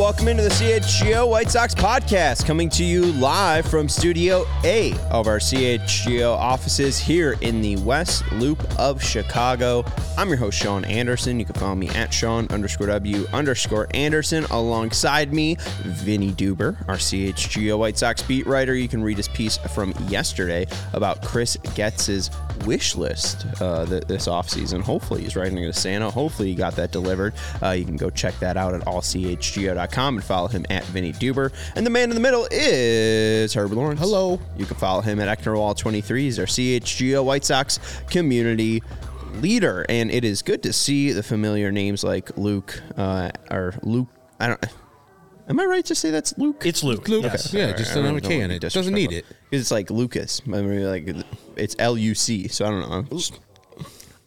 Welcome into the CHGO White Sox podcast, coming to you live from Studio A of our CHGO offices here in the West Loop of Chicago. I'm your host, Sean Anderson. You can follow me at Sean underscore W underscore Anderson. Alongside me, Vinnie Duber, our CHGO White Sox beat writer. You can read his piece from yesterday about Chris Getz's wish list uh, th- this offseason. Hopefully, he's writing to Santa. Hopefully, he got that delivered. Uh, you can go check that out at allchgo.com and follow him at Vinnie Duber. And the man in the middle is Herb Lawrence. Hello. You can follow him at Ecknerwall23. He's our CHGO White Sox community leader. And it is good to see the familiar names like Luke uh, or Luke. I don't. Am I right to say that's Luke? It's Luke. Luke. Yes. Yeah, just don't another K in it. Doesn't need it. disrespectful. It's like Lucas. I mean, like it's L U C. So I don't know. Just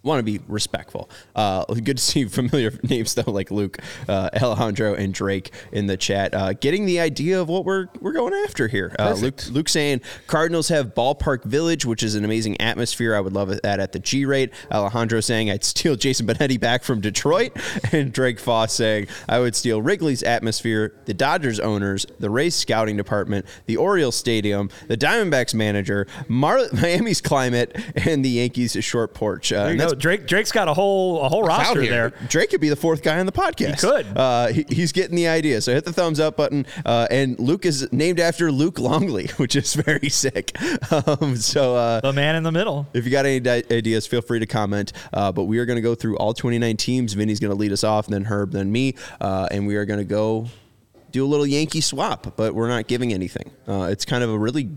Want to be respectful. Uh, good to see familiar names though, like Luke, uh, Alejandro, and Drake in the chat, uh, getting the idea of what we're we're going after here. Uh, Luke, Luke saying Cardinals have Ballpark Village, which is an amazing atmosphere. I would love that at the G rate. Alejandro saying I'd steal Jason Benetti back from Detroit, and Drake Foss saying I would steal Wrigley's atmosphere, the Dodgers owners, the Rays scouting department, the Orioles stadium, the Diamondbacks manager, Mar- Miami's climate, and the Yankees short porch. Uh, There you and go. Drake Drake's got a whole a whole roster there. Drake could be the fourth guy on the podcast. He could. Uh, he, he's getting the idea. So hit the thumbs up button. Uh, and Luke is named after Luke Longley, which is very sick. Um, so uh, The man in the middle. if you got any di- ideas, feel free to comment. Uh, but we are going to go through all 29 teams. Vinnie's going to lead us off, then Herb, then me. Uh, and we are going to go do a little Yankee swap, but we're not giving anything. Uh, it's kind of a really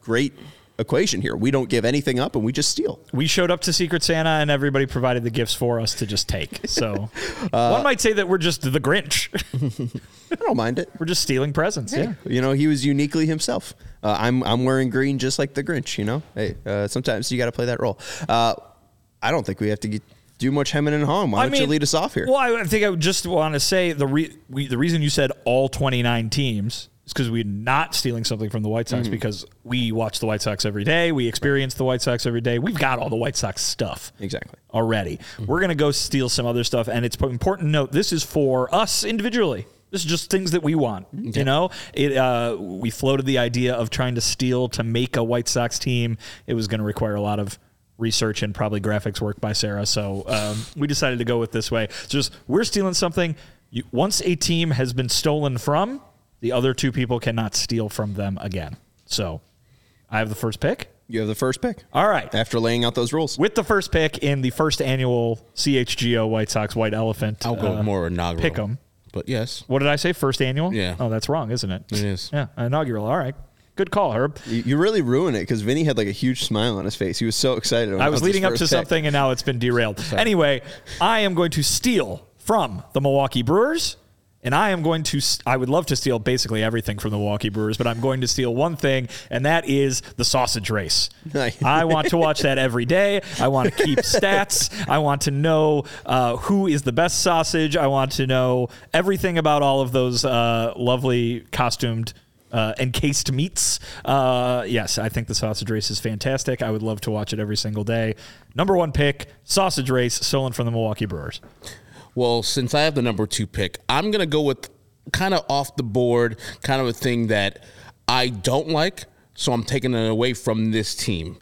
great equation here. We don't give anything up and we just steal. We showed up to Secret Santa and everybody provided the gifts for us to just take. So Uh, one might say that we're just the Grinch. I don't mind it. we're just stealing presents. Yeah. You know, he was uniquely himself. Uh, I'm I'm wearing green just like the Grinch. You know, hey, uh, sometimes you got to play that role. Uh, I don't think we have to get, do much hemming and hawing. Why don't you lead us off here? Well, I I think I would just want to say the re- we, the reason you said all 29 teams is because we're not stealing something from the White Mm-hmm. Sox because we watch the White Sox every day. We experience the White Sox every day. We've got all the White Sox stuff. Exactly. Already. We're going to go steal some other stuff. And it's important to note this is for us individually. This is just things that we want. You know, it. Uh, we floated the idea of trying to steal to make a White Sox team. It was going to require a lot of research and probably graphics work by Sarah. So um, we decided to go with this way. So just we're stealing something. You, once a team has been stolen from, the other two people cannot steal from them again. So I have the first pick. You have the first pick. All right. After laying out those rules. With the first pick in the first annual CHGO White Sox White Elephant. I'll go uh, more inaugural. Pick 'em. But yes, What did I say? First annual? Yeah. Oh, that's wrong, isn't it? it is. Yeah, inaugural. All right. Good call, Herb. You, you really ruined it because Vinnie had like a huge smile on his face. He was so excited. I was leading up to pick. something and now it's been derailed. Anyway, I am going to steal from the Milwaukee Brewers. And I am going to, I would love to steal basically everything from the Milwaukee Brewers, but I'm going to steal one thing, and that is the sausage race. I want to watch that every day. I want to keep stats. I want to know uh, who is the best sausage. I want to know everything about all of those uh, lovely costumed uh, encased meats. Uh, yes, I think the sausage race is fantastic. I would love to watch it every single day. Number one pick, sausage race, stolen from the Milwaukee Brewers. Well, since I have the number two pick, I'm gonna go with kind of off the board, kind of a thing that I don't like. So I'm taking it away from this team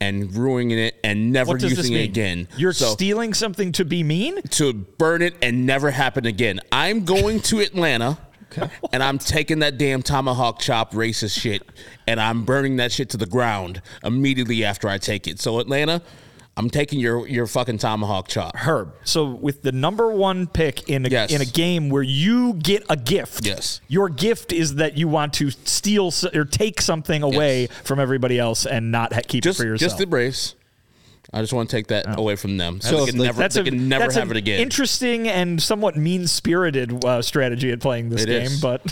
and ruining it and never What does this using it again. You're so stealing something to be mean? to burn it and never happen again. I'm going to Atlanta. And I'm taking that damn tomahawk chop racist shit and I'm burning that shit to the ground immediately after I take it. So Atlanta, I'm taking your your fucking tomahawk chop. Herb. So with the number one pick in a, Yes. in a game where you get a gift, Yes. your gift is that you want to steal or take something away from everybody else and not ha- keep Just it for yourself. just embrace. I just want to take that away from them. So, they can never, That's they a never have it again. Interesting and somewhat mean spirited uh, strategy at playing this It game, is. but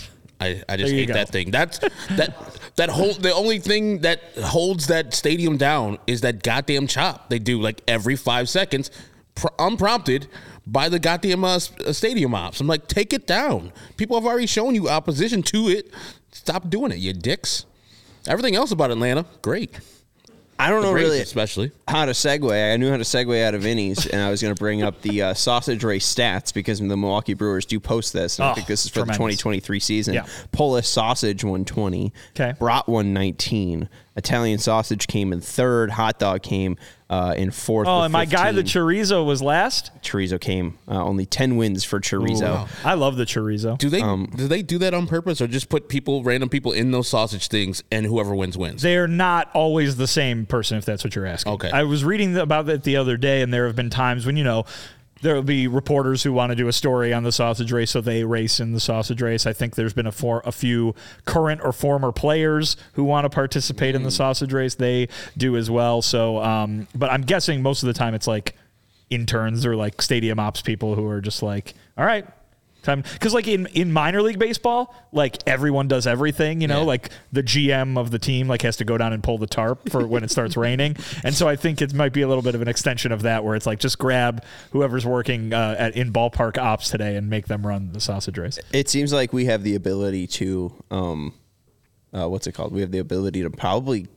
I, I just hate go. that thing. That's that that whole the only thing that holds that stadium down is that goddamn chop they do like every five seconds, pr- unprompted by the goddamn uh, uh, stadium ops. I'm like, take it down. People have already shown you opposition to it. Stop doing it, you dicks. Everything else about Atlanta, great. I don't know really especially. how to segue. I knew how to segue out of innings, and I was going to bring up the uh, sausage race stats because the Milwaukee Brewers do post this. And I Oh, think this is for tremendous. the 2023 season. Yeah. Polish sausage 120. Okay. Brat 119. Italian sausage came in third. Hot dog came uh, in fourth. oh, and my guy, the 15. chorizo, was last. chorizo came. Uh, only 10 wins for chorizo. I love the chorizo. Do they Um, do they do that on purpose or just put people random people in those sausage things and whoever wins wins? They're not always the same person, if that's what you're asking. Okay. I was reading about that the other day, and there have been times when, you know, there will be reporters who want to do a story on the sausage race, so they race in the sausage race. I think there's been a, for, a few current or former players who want to participate in the sausage race. They do as well. So, um, but I'm guessing most of the time it's like interns or like stadium ops people who are just like, all right. Time because like in, in minor league baseball, like everyone does everything, you know, Yeah. like the GM of the team like has to go down and pull the tarp for when it starts raining. And so I think it might be a little bit of an extension of that where it's like just grab whoever's working uh, at in ballpark ops today and make them run the sausage race. It seems like we have the ability to, um, uh, what's it called? We have the ability to probably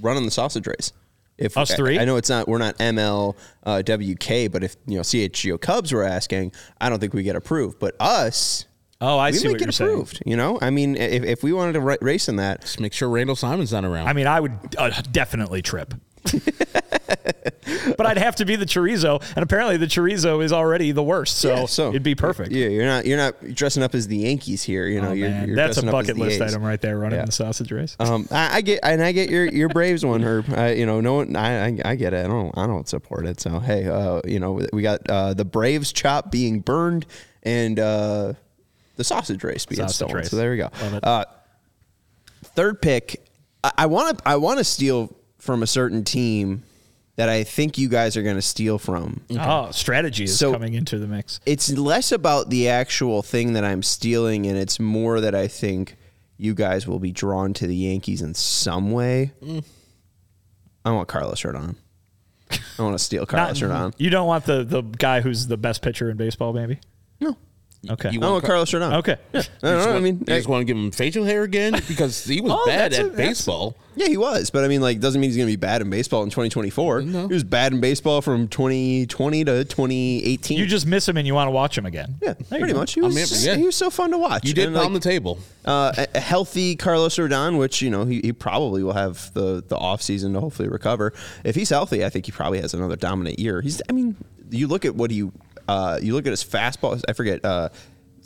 run on the sausage race. If Us three? I, I know it's not, we're not ML uh, WK, but if you know CHGO Cubs were asking, I don't think we get approved. But us, Oh, I we see might what get you're saying. approved. You know, I mean, if, if we wanted to race in that, Just make sure Randall Simon's not around. I mean, I would uh, definitely trip. but I'd have to be the chorizo, and apparently the chorizo is already the worst, so, yeah, so it'd be perfect. Yeah, you're not you're not dressing up as the Yankees here. You know, Oh, you're, man. you're That's a dressing up as bucket list A's. item right there, running Yeah. the sausage race. Um, I, I get and I get your your Braves one, Herb. I, you know, no one, I, I I get it. I don't I don't support it. So hey, uh, you know, we got uh, the Braves chop being burned and uh, the sausage race being Sausage stolen. race. So there we go. Uh, third pick, I want to I want to steal from a certain team that I think you guys are going to steal from. Oh, strategy is So- coming into the mix. It's less about the actual thing that I'm stealing, and it's more that I think you guys will be drawn to the Yankees in some way. Mm. I want Carlos Rodon. I want to steal Carlos Rodon. You don't want the the guy who's the best pitcher in baseball, maybe? No, Okay. You I want want Carlos Rodon. okay. I You don't just know. I want- mean, you just want to give him facial hair again because he was Oh, bad that's a- at that's- baseball. yeah, he was, but I mean, like, doesn't mean he's going to be bad in baseball in 2024. No. He was bad in baseball from 2020 to 2018. You just miss him and you want to watch him again. yeah, There you pretty go. much. He I was, mean, yeah. he was so fun to watch. You did And, pound like, the table. uh, a, a healthy Carlos Rodon, which you know he, he probably will have the the off season to hopefully recover. If he's healthy, I think he probably has another dominant year. He's, I mean, you look at what he, uh, you look at his fastball. I forget. Uh,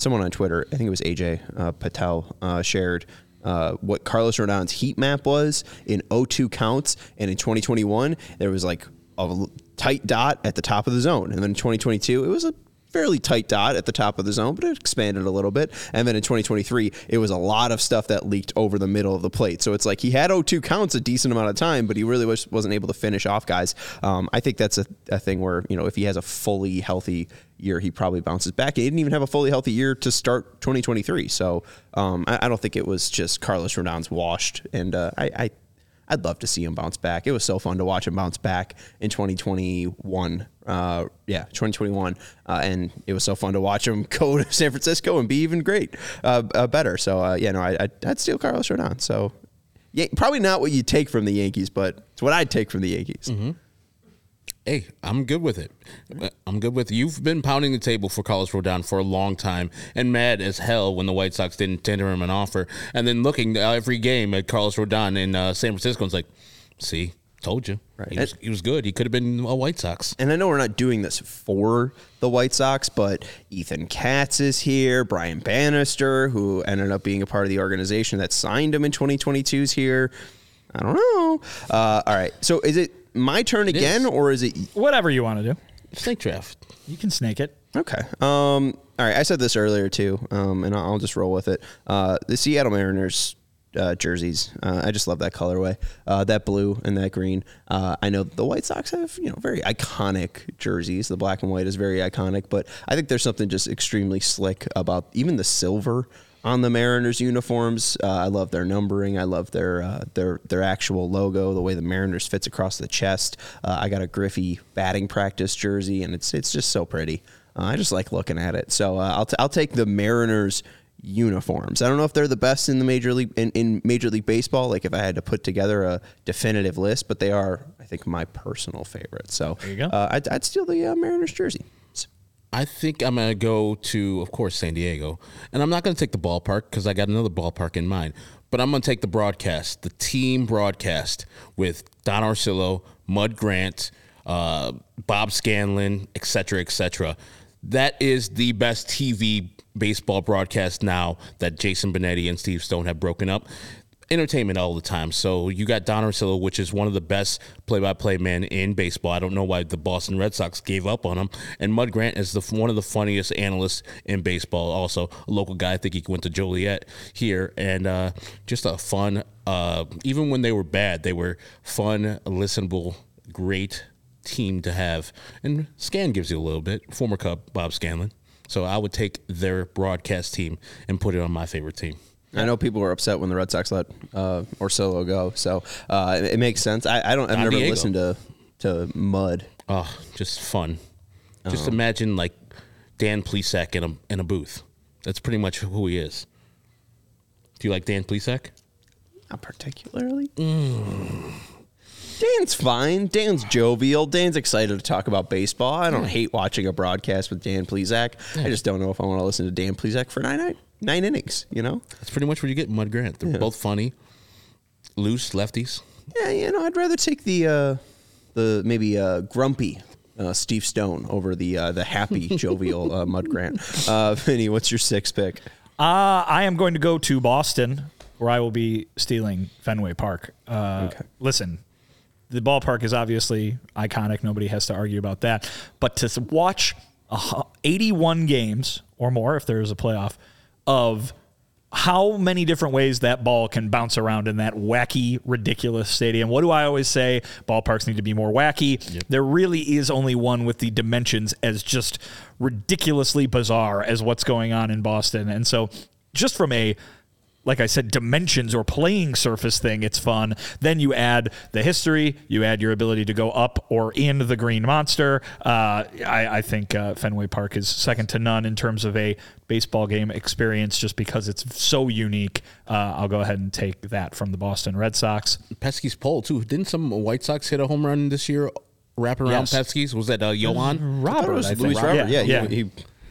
someone on Twitter, I think it was AJ uh, Patel, uh, shared. Uh, what Carlos Rodon's heat map was in 0-2 counts, and in 2021 there was like a tight dot at the top of the zone, and then in 2022 it was a fairly tight dot at the top of the zone, but it expanded a little bit. And then in 2023, it was a lot of stuff that leaked over the middle of the plate. So it's like he had 0-2 counts a decent amount of time, but he really was, wasn't able to finish off guys. Um, I think that's a, a thing where, you know, if he has a fully healthy year, he probably bounces back. He didn't even have a fully healthy year to start 2023. So um, I, I don't think it was just Carlos Rodon's washed. And uh, I, I I'd love to see him bounce back. It was so fun to watch him bounce back in 2021. Uh, yeah, 2021, uh, and it was so fun to watch him go to San Francisco and be even great, uh, uh, better. So uh, yeah, no, I, I'd, I'd steal Carlos Rodon. So yeah, probably not what you take from the Yankees, but it's what I'd take from the Yankees. Hey, I'm good with it. I'm good with it. You've been pounding the table for Carlos Rodon for a long time and mad as hell when the White Sox didn't tender him an offer. And then looking every game at Carlos Rodon in uh, San Francisco, it's like, see, told you. Right. He, was, he was good. He could have been a White Sox. And I know we're not doing this for the White Sox, but Ethan Katz is here. Brian Bannister, who ended up being a part of the organization that signed him in 2022, is here. I don't know. Uh, all right. So is it my turn again, is. or is it Whatever you want to do. Snake draft. You can snake it. Okay. Um, all right. I said this earlier too, um, and I'll I'll just roll with it. Uh, the Seattle Mariners uh, jerseys. Uh, I just love that colorway, uh, that blue and that green. Uh, I know the White Sox have you know very iconic jerseys. The black and white is very iconic, but I think there's something just extremely slick about even the silver on the Mariners uniforms. Uh, I love their numbering. I love their uh, their their actual logo, the way the Mariners fits across the chest. Uh, I got a Griffey batting practice jersey, and it's it's just so pretty. Uh, I just like looking at it. So uh, I'll t- I'll take the Mariners uniforms. I don't know if they're the best in the major league in, in Major League Baseball. Like if I had to put together a definitive list, but they are, I think, my personal favorite. So There you go. Uh, I'd, I'd steal the uh, Mariners jersey. I think I'm going to go to, of course, San Diego. And I'm not going to take the ballpark because I got another ballpark in mind. But I'm going to take the broadcast, the team broadcast with Don Orsillo, Mud Grant, uh, Bob Scanlon, et cetera, et cetera. That is the best TV baseball broadcast now that Jason Benetti and Steve Stone have broken up entertainment all the time. So you got Don Orsillo, which is one of the best play-by-play men in baseball. I don't know why the Boston Red Sox gave up on him. And Mud Grant is the one of the funniest analysts in baseball. Also a local guy. I think he went to Joliet here, and uh, just a fun. Uh, even when they were bad, they were fun, listenable, great team to have. And Scan gives you a little bit. Former Cub Bob Scanlon. So I would take their broadcast team and put it on my favorite team. I know people were upset when the Red Sox let uh, Orsillo go, so uh, it, it makes sense. I, I don't. I've Don never Diego. listened to to Mud. Oh, just fun. Just imagine like Dan Plesac in a in a booth. That's pretty much who he is. Do you like Dan Plesac? Not particularly. Dan's fine. Dan's jovial. Dan's excited to talk about baseball. I don't hate watching a broadcast with Dan Plesac. I just don't know if I want to listen to Dan Plesac for nine nine, nine innings. You know? That's pretty much what you get in Mud Grant. They're both funny, loose lefties. Yeah, you know, I'd rather take the uh, the maybe uh, grumpy uh, Steve Stone over the uh, the happy jovial uh, Mud Grant. Uh, Vinnie, what's your sixth pick? Uh, I am going to go to Boston, where I will be stealing Fenway Park. Uh, Listen, the ballpark is obviously iconic. Nobody has to argue about that. But to watch 81 games or more, if there is a playoff, of how many different ways that ball can bounce around in that wacky, ridiculous stadium. What do I always say? Ballparks need to be more wacky. There really is only one with the dimensions as just ridiculously bizarre as what's going on in Boston. And so, just from a like I said, dimensions or playing surface thing, it's fun. Then you add the history, you add your ability to go up or in the Green Monster. Uh, I, I think uh, Fenway Park is second to none in terms of a baseball game experience just because it's so unique. Uh, I'll go ahead and take that from the Boston Red Sox. Pesky's pole too. Didn't some White Sox hit a home run this year? Wrapping around Yes. Pesky's was that uh, Johan? I thought it was Luis Robert. Yeah, yeah. He, he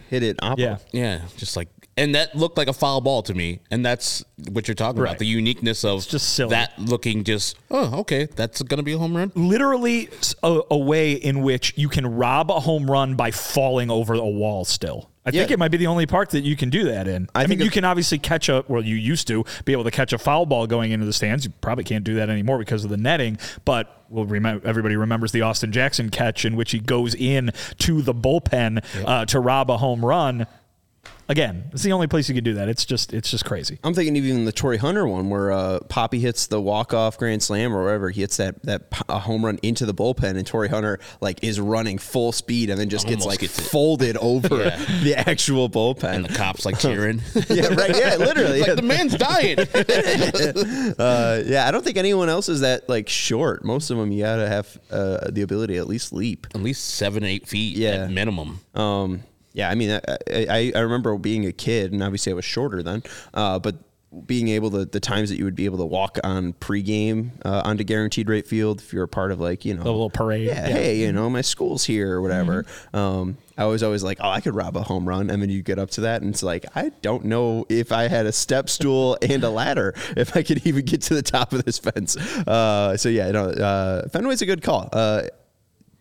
hit it oppo. Yeah. Yeah, just like and that looked like a foul ball to me, and that's what you're talking Right. about—the uniqueness of just silly. that looking just. Oh, okay, that's gonna be a home run. Literally a way in which you can rob a home run by falling over a wall still. I think it might be the only park that you can do that in. I, I mean, think you can obviously catch a, well, you used to be able to catch a foul ball going into the stands. You probably can't do that anymore because of the netting, but we'll remember, everybody remembers the Austin Jackson catch in which he goes in to the bullpen uh, to rob a home run. Again, it's the only place you can do that. It's just, it's just crazy. I'm thinking even the Torii Hunter one where uh, Papi hits the walk off grand slam or wherever he hits that that p- a home run into the bullpen and Torii Hunter like is running full speed and then just gets like gets folded over Yeah. the actual bullpen. And the cops like cheering. yeah, right. Yeah, literally. like yeah. the man's dying. Uh, yeah, I don't think anyone else is that like short. Most of them you gotta have uh, the ability to at least leap. At least seven, eight feet Yeah. at minimum. Um, yeah, I mean, I, I, I remember being a kid, and obviously I was shorter then, uh, but being able to the times that you would be able to walk on pregame uh, onto guaranteed rate field if you're a part of like you know A little parade. Yeah, hey, you know my school's here or whatever. Um, I was always like, oh, I could rob a home run, and then you get up to that, and it's like I don't know if I had a step stool and a ladder if I could even get to the top of this fence. Uh, so yeah, no, uh, Fenway's a good call.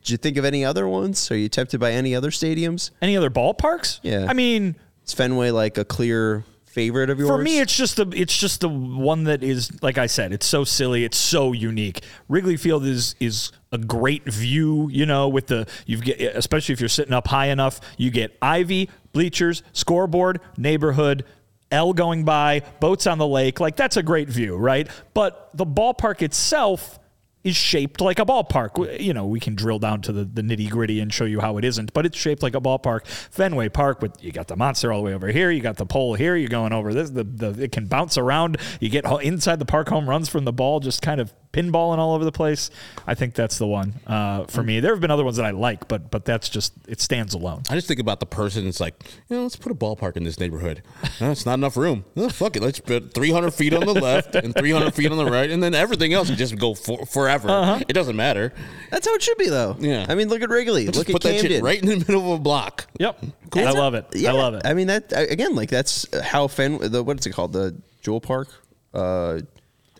Did you think of any other ones? Are you tempted by any other stadiums? Any other ballparks? Yeah. I mean, Is Fenway like a clear favorite of yours? For me, it's just the it's just the one that is like I said, it's so silly, it's so unique. Wrigley Field is is a great view, you know, with the you've get especially if you're sitting up high enough, you get ivy, bleachers, scoreboard, neighborhood. L going by, boats on the lake. Like that's a great view, right? But the ballpark itself is shaped like a ballpark. You know, we can drill down to the, the nitty gritty and show you how it isn't, but it's shaped like a ballpark. Fenway Park, with you got the monster all the way over here, you got the pole here, you're going over this. The, the it can bounce around. You get inside the park home runs from the ball, just kind of pinballing all over the place. I think that's the one uh, for me. There have been other ones that I like, but but that's just it stands alone. I just think about the person. It's like, you know, let's put a ballpark in this neighborhood. No, it's not enough room. Oh, fuck it. Let's put 300 feet on the left and 300 feet on the right, and then everything else can just go for, forever. It doesn't matter. That's how it should be, though. Yeah. I mean, look at Wrigley. Just look put at that Camden. shit right in the middle of a block. Yep, Cool. I love it. Yeah, I love it. I mean that again, like that's how Fen. The what is it called? The Jewel Park. Uh,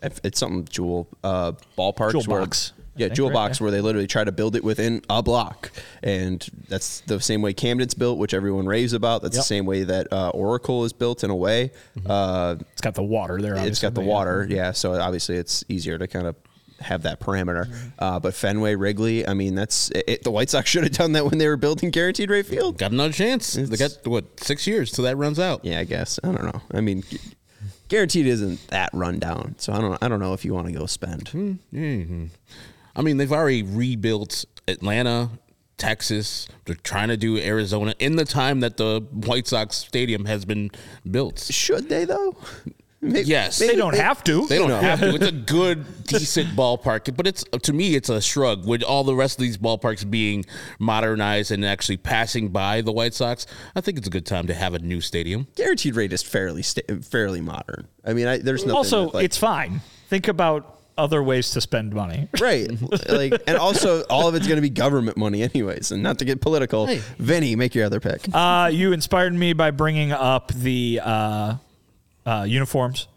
it's something Jewel uh, ballparks. Jewel where, Box, Yeah, think, Jewel right? Box, Yeah. where they literally try to build it within a block, and that's the same way Camden's built, which everyone raves about. That's Yep. the same way that uh, Oracle is built in a way. Uh, it's got the water there. It's got the but yeah. water, yeah. So obviously, it's easier to kind of have that parameter. Uh, but Fenway, Wrigley, I mean, that's it, the White Sox should have done that when they were building Guaranteed Rate Field. Got another chance. they got, what, six years till that runs out. Yeah, I guess. I don't know. I mean, gu- guaranteed isn't that rundown. So I don't. I don't know if you want to go spend. Mm-hmm. I mean, they've already rebuilt Atlanta, Texas. They're trying to do Arizona in the time that the White Sox stadium has been built. Should they though? Maybe- Yes. They don't have to. They don't No. have to. It's a good, decent ballpark, but it's to me, it's a shrug. With all the rest of these ballparks being modernized and actually passing by the White Sox, I think it's a good time to have a new stadium. Guaranteed rate is fairly sta- fairly modern. I mean, I, there's nothing. Also, that, like- it's fine. Think about other ways to spend money. right. like, and also all of it's going to be government money anyways. And not to get political, Vinnie, make your other pick. Uh, you inspired me by bringing up the uh, uh, uniforms.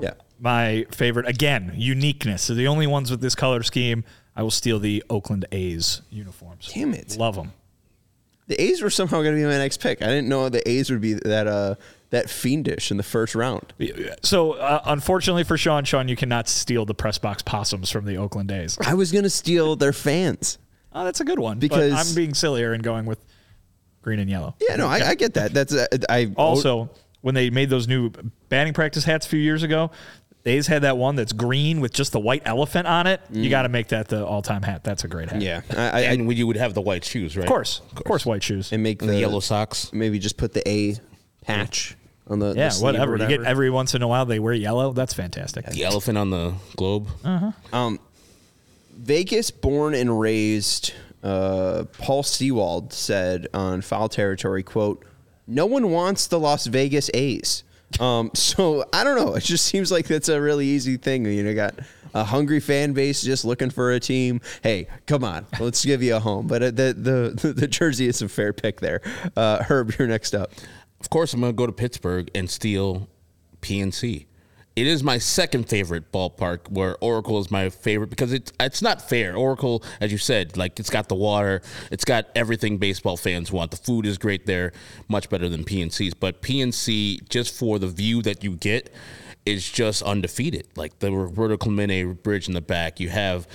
yeah. My favorite, again, uniqueness. So the only ones with this color scheme. I will steal the Oakland A's uniforms. Damn it. love them. The A's were somehow going to be my next pick. I didn't know the A's would be that uh that fiendish in the first round. So uh, unfortunately for Sean, Sean, you cannot steal the press box possums from the Oakland A's. I was going to steal their fans. Oh, that's a good one. Because- I'm being sillier and going with green and yellow. Yeah, no, I, I get that. That's uh, I Also, when they made those new batting practice hats a few years ago, the A's had that one that's green with just the white elephant on it. You got to make that the all-time hat. That's a great hat. Mm. Yeah, I, I, And you would have the white shoes, right? of course, of course, white shoes. and make And the yellow socks. Maybe just put the A patch on the the Yeah, sleeve or whatever. You get every once in a while they wear yellow. That's fantastic. The elephant on the globe. Uh huh. Vegas born and raised uh, Paul Sewald said on Foul Territory, quote, no one wants the Las Vegas A's. Um, so I don't know. It just seems like that's a really easy thing. You know, got a hungry fan base just looking for a team. Hey, come on, let's give you a home. But uh, the the the jersey is a fair pick there. Uh, Herb, you're next up. Of course, I'm going to go to Pittsburgh and steal PNC. It is my second favorite ballpark, where Oracle is my favorite because it's it's not fair. Oracle, as you said, like it's got the water, it's got everything baseball fans want. The food is great there, much better than PNC's. But PNC, just for the view that you get, is just undefeated. Like the Roberto Clemente bridge in the back, you have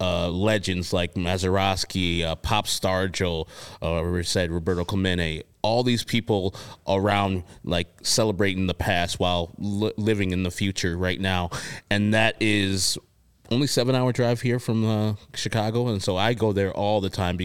uh, legends like Mazeroski, uh, Pop Stargell, uh, said Roberto Clemente. All these people around, like celebrating the past while li- living in the future right now, and that is only seven hour drive here from uh, Chicago, and so I go there all the time.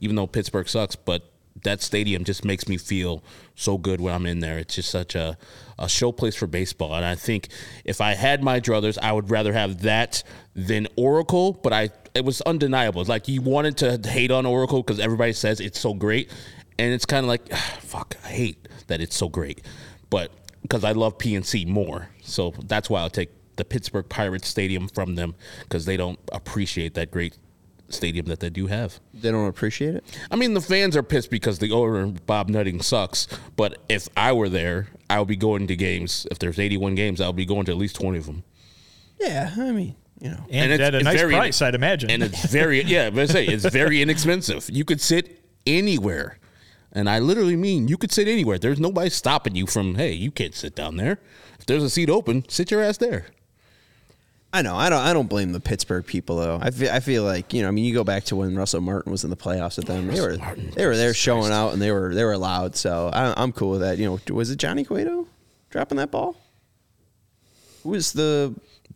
Even though Pittsburgh sucks, but that stadium just makes me feel so good when I'm in there. It's just such a, a show place for baseball. And I think if I had my druthers, I would rather have that than Oracle. But I it was undeniable. It's like you wanted to hate on Oracle because everybody says it's so great. And it's kind of like, ah, fuck, I hate that it's so great. But because I love PNC more. So that's why I'll take the Pittsburgh Pirates Stadium from them because they don't appreciate that great stadium that they do have. They don't appreciate it. I mean, the fans are pissed because the owner Bob Nutting sucks. But if I were there, I would be going to games. If there's 81 games, I'll be going to at least 20 of them. Yeah, I mean, you know. And, it's- at a it's nice very- price, I'd imagine. And it's very yeah, but I say it's very inexpensive. You could sit anywhere, and I literally mean you could sit anywhere. There's nobody stopping you from hey, you can't sit down there. If there's a seat open, sit your ass there. I know. I don't. I don't blame the Pittsburgh people though. I feel. I feel like you know. I mean, you go back to when Russell Martin was in the playoffs with them. They were. Martin, they were there showing out, and they were. They were loud. So I, I'm cool with that. You know, was it Johnny Cueto? dropping that ball? Who was the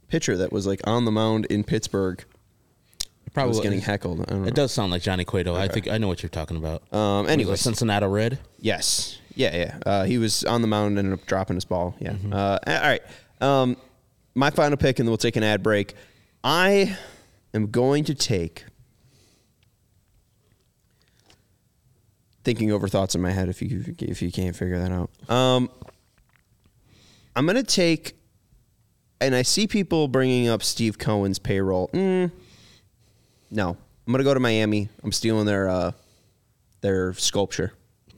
pitcher that was like on the mound in Pittsburgh? Probably was getting heckled. I don't know. It does sound like Johnny Cueto. I think I know what you're talking about. Um, Was it anyways, Cincinnati Red. Yes. Yeah, yeah. Uh, he was on the mound and ended up dropping his ball. Yeah. Mm-hmm. Uh, all right. Um, my final pick, and then we'll take an ad break. I am going to take. Thinking over thoughts in my head, if you if you can't figure that out, um, I'm gonna take, and I see people bringing up Steve Cohen's payroll. Mm, no, I'm gonna go to Miami. I'm stealing their uh, their sculpture.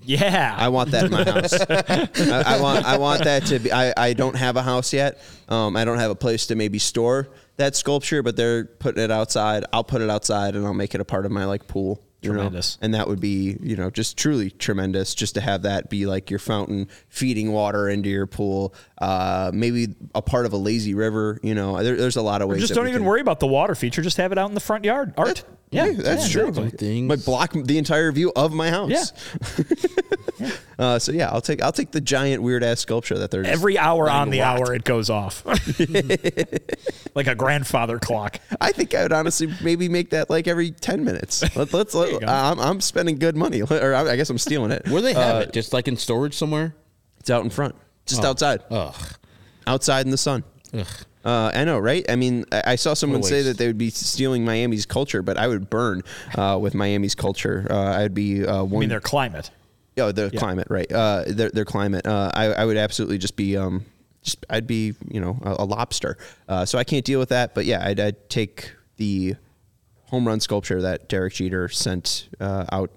Yeah. I want that in my house. I, I want I want that to be. I, I don't have a house yet. Um, I don't have a place to maybe store that sculpture, but they're putting it outside. I'll put it outside and I'll make it a part of my like pool. you know? Tremendous. And that would be you know just truly tremendous. Just to have that be like your fountain feeding water into your pool. Uh, maybe a part of a lazy river. You know, there, there's a lot of ways. just that don't even can- worry about the water feature. Just have it out in the front yard. Art. Yeah, that's yeah, true. exactly. Things. Might block the entire view of my house. Yeah. Uh, so yeah, I'll take I'll take the giant weird ass sculpture that they're Every hour on the hour, it goes off. like a grandfather clock. I think I would honestly maybe make that like every ten minutes. Let, let's let, you. I'm I'm spending good money, or I guess I'm stealing it. Where they have Uh, it? Just like in storage somewhere. It's out in front, just Oh. outside, Ugh. outside in the sun. Ugh. Uh, I know, right? I mean, I, I saw someone say that they would be stealing Miami's culture, but I would burn uh, with Miami's culture. Uh, I'd be uh, I mean, their climate. Oh, their climate, right? Uh, their their climate. Uh, I I would absolutely just be um just I'd be you know a, a lobster. Uh, so I can't deal with that. But yeah, I'd, I'd take the home run sculpture that Derek Jeter sent uh, out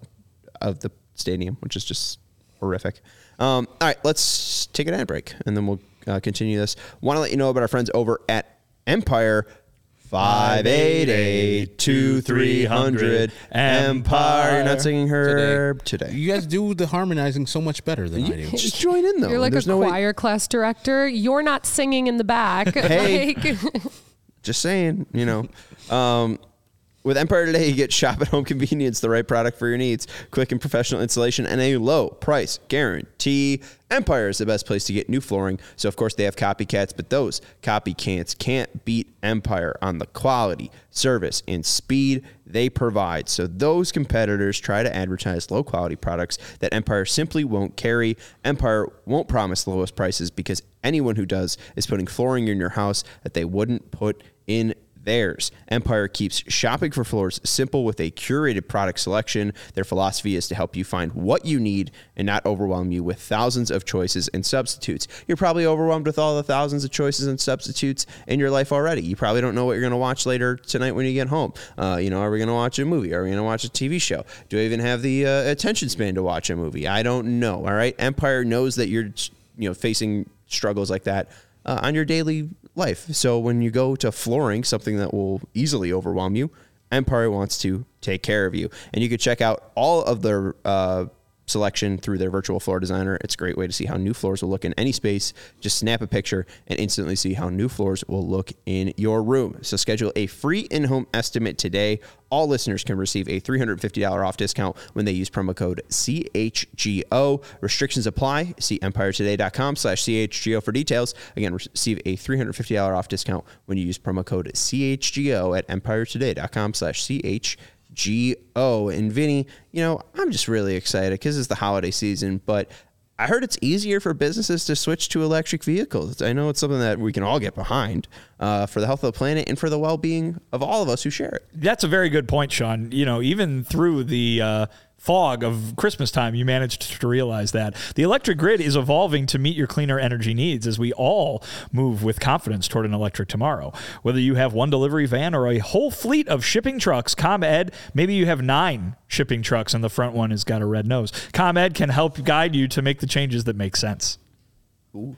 of the stadium, which is just horrific. Um, all right, let's take an ad break and then we'll uh, continue this. Want to let you know about our friends over at Empire. 588 2300 Empire. You're not singing her today. You guys do the harmonizing so much better than I do. Just join in though. You're like There's a no way- choir class director. You're not singing in the back. Hey. Like- Just saying, you know. Um, with Empire Today, you get shop at home convenience, the right product for your needs, quick and professional installation, and a low price guarantee. Empire is the best place to get new flooring. So, of course, they have copycats, but those copycats can't beat Empire on the quality, service, and speed they provide. So, those competitors try to advertise low quality products that Empire simply won't carry. Empire won't promise the lowest prices because anyone who does is putting flooring in your house that they wouldn't put in theirs. Empire keeps shopping for floors simple with a curated product selection. Their philosophy is to help you find what you need and not overwhelm you with thousands of choices and substitutes. You're probably overwhelmed with all the thousands of choices and substitutes in your life already. You probably don't know what you're going to watch later tonight when you get home. Uh, you know, are we going to watch a movie? Are we going to watch a TV show? Do I even have the uh, attention span to watch a movie? I don't know. All right. Empire knows that you're, you know, facing struggles like that uh, on your daily life. So when you go to flooring, something that will easily overwhelm you, Empire wants to take care of you. And you can check out all of their uh, selection through their virtual floor designer. It's a great way to see how new floors will look in any space. Just snap a picture and instantly see how new floors will look in your room. So schedule a free in-home estimate today. All listeners can receive a $350 off discount when they use promo code CHGO. Restrictions apply. See empiretoday.com slash CHGO for details. Again, receive a $350 off discount when you use promo code CHGO at empiretoday.com slash CHGO. And Vinnie, you know, I'm just really excited because it's the holiday season, but I heard it's easier for businesses to switch to electric vehicles. I know it's something that we can all get behind uh, for the health of the planet and for the well-being of all of us who share it. That's a very good point, Sean. You know, even through the uh, fog of Christmas time, you managed to realize that the electric grid is evolving to meet your cleaner energy needs as we all move with confidence toward an electric tomorrow. Whether you have one delivery van or a whole fleet of shipping trucks, ComEd, maybe you have nine shipping trucks and the front one has got a red nose. ComEd can help guide you to make the changes that make sense.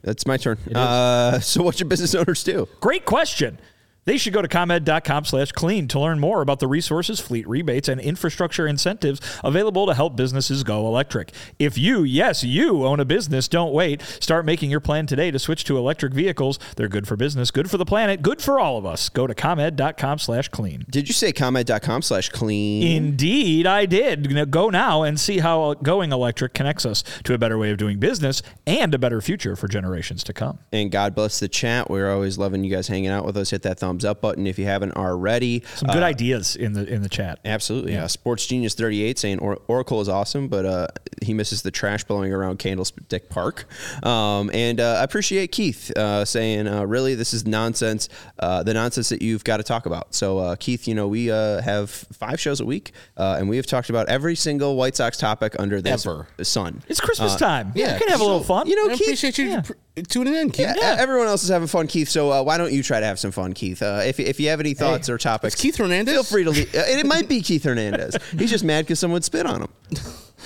That's my turn. Uh, so what should business owners do? Great question. They should go to ComEd.com slash clean to learn more about the resources, fleet rebates, and infrastructure incentives available to help businesses go electric. If you, yes, you own a business, don't wait. Start making your plan today to switch to electric vehicles. They're good for business, good for the planet, good for all of us. Go to ComEd.com slash clean. Did you say comment.com slash clean? Indeed, I did. Go now and see how going electric connects us to a better way of doing business and a better future for generations to come. and God bless the chat. We're always loving you guys hanging out with us. Hit that thumbs up button if you haven't already. Some good ideas in the in the chat. Absolutely. Yeah. Sports Genius 38 saying or- Oracle is awesome, but uh, he misses the trash blowing around Candlestick Park. Um, and uh, I appreciate Keith uh, saying, uh, really, this is nonsense, uh, the nonsense that you've got to talk about. So, uh, Keith, you know, we uh, have five shows a week, uh, and we have talked about every single White Sox topic under this Ever. sun. It's Christmas Uh, time. yeah, you can have a little fun. You know, I Keith, appreciate you yeah. Pr- tuning in, Keith. yeah, everyone else is having fun, Keith. So uh, why don't you try to have some fun, Keith? Uh, if, if you have any thoughts or topics, It's Keith Hernandez? Feel free to. Leave. Uh, and it might be Keith Hernandez. He's just mad because someone spit on him.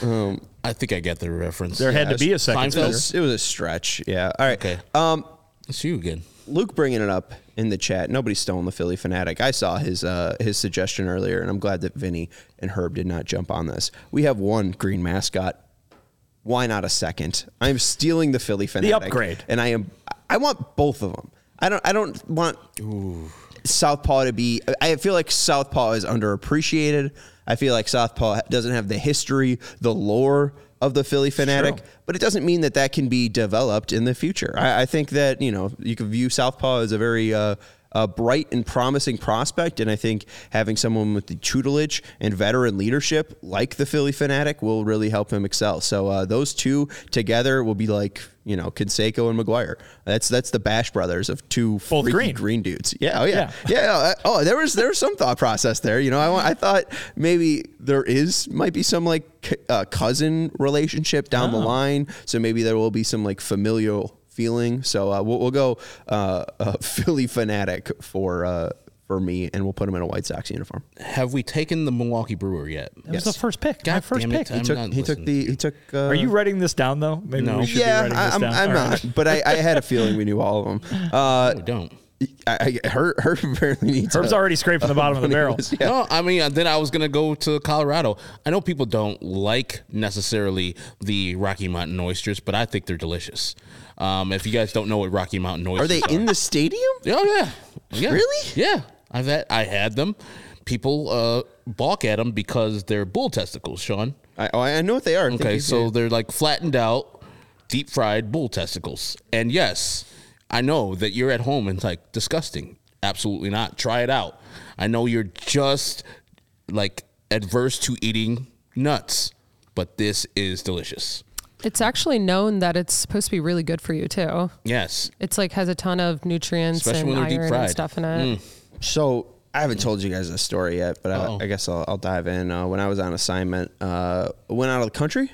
I think I get the reference. there had to be a second. Seinfeld? It was, it was a stretch. Yeah. All right. Okay. Um, It's you again. Luke bringing it up in the chat. Nobody's stolen the Phillie Phanatic. I saw his uh, his suggestion earlier, and I'm glad that Vinnie and Herb did not jump on this. We have one green mascot. Why not a second? I'm stealing the Phillie Phanatic. The upgrade. and I am. I want both of them. I don't. I don't want Southpaw to be. I feel like Southpaw is underappreciated. I feel like Southpaw doesn't have the history, the lore of the Phillie Phanatic, but it doesn't mean that that can be developed in the future. I, I think that you know you can view Southpaw as a very uh, uh, bright and promising prospect, and I think having someone with the tutelage and veteran leadership like the Phillie Phanatic will really help him excel. So uh, those two together will be like you know Canseco and McGwire. That's that's the Bash brothers of two Both green. green dudes. Yeah, oh yeah, Yeah. yeah. uh, oh, there was there was some thought process there. You know, I, I thought maybe there is might be some like uh, cousin relationship down Oh. the line. So maybe there will be some like familial feeling. So uh, we'll, we'll go uh, uh, Phillie Phanatic for uh, for me, and we'll put him in a White Sox uniform. Have we taken the Milwaukee Brewer yet? That was the first pick. God my first damn pick. I'm He took he took the he took. Uh, Are you writing this down though? Maybe No. we should Yeah, be writing I, this I'm, down. I'm All not, right. but I, I had a feeling we knew all of them. Uh, We don't. I, I, Herb, Herb apparently needs. Herb's a- already scraping the bottom of the barrel. Yeah. No, I mean, then I was gonna go to Colorado. I know people don't like necessarily the Rocky Mountain oysters, but I think they're delicious. Um, if you guys don't know what Rocky Mountain oysters Are they in the stadium? Oh yeah, yeah. Really? Yeah, I've had I had them. People uh, balk at them because they're bull testicles, Sean. I, oh, I know what they are. Okay, so they're like flattened out, deep fried bull testicles. And yes, I know that you're at home and it's like disgusting. Absolutely not. Try it out. I know you're just like adverse to eating nuts, but this is delicious. It's actually known that it's supposed to be really good for you too. Yes. It's like has a ton of nutrients Especially when and they're deep iron fried. and stuff in it. So I haven't told you guys this story yet, but I, I guess I'll, I'll dive in. Uh, when I was on assignment, uh, went out of the country,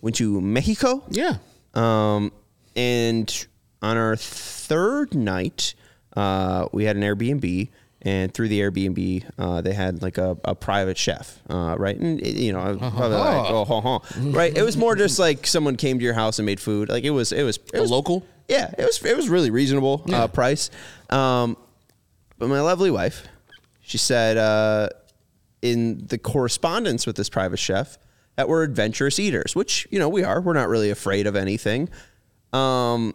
went to Mexico, Yeah. um, and on our third night, uh, we had an Airbnb. And through the Airbnb, uh, they had like a, a private chef, uh, right? And it- you know, I was probably like, oh, ho, ho. right? It was more just like someone came to your house and made food. Like it was, it was, it A was local? Yeah, it was, it was really reasonable uh, price. Um, but my lovely wife, she said uh, in the correspondence with this private chef that we're adventurous eaters, which you know we are. We're not really afraid of anything. Um,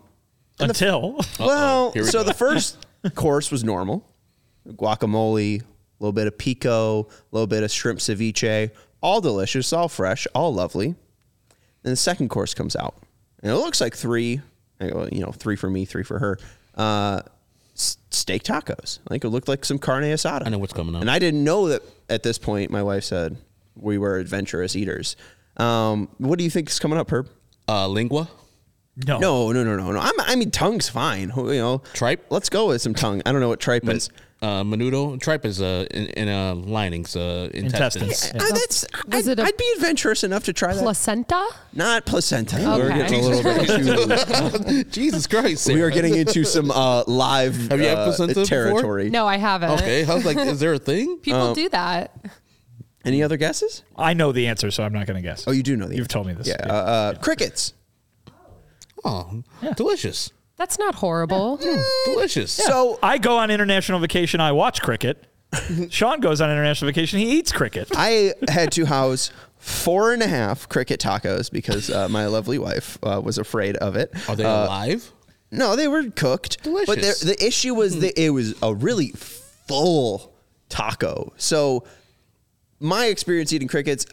Until well, so the first course was normal, guacamole, a little bit of pico, a little bit of shrimp ceviche, all delicious, all fresh, all lovely. Then the second course comes out, and it looks like three, you know, three for me, three for her. Uh, steak tacos. Like it looked like some carne asada. I know what's coming up. And I didn't know that at this point. My wife said we were adventurous eaters. Um, what do you think is coming up, Herb? Uh, lingua. No, no, no, no, no, no. I'm, I mean, tongue's fine. You know, Tripe? Let's go with some tongue. I don't know what tripe is. Uh, menudo. Tripe is uh, in, in uh, linings, uh, intestines. Intestines. Uh, that's. Was I'd, it a- I'd be adventurous enough to try that. Placenta? Not placenta. Okay. We're getting a little bit too. Jesus Christ. we Sarah. are getting into some uh, live Have you had uh, placenta before? territory. No, I haven't. Okay. I was like, is there a thing? People Um, do that. Any other guesses? I know the answer, so I'm not going to guess. Oh, you do know the. You've answer. told me this. Yeah. Uh, uh, crickets. Oh, delicious. That's not horrible. Delicious. So I go on international vacation. I watch cricket. Sean goes on international vacation. He eats cricket. I had to house four and a half cricket tacos because uh, my lovely wife uh, was afraid of it. Are they Uh, alive? No, they were cooked. But Delicious. the, the issue was that it was a really full taco. So my experience eating crickets,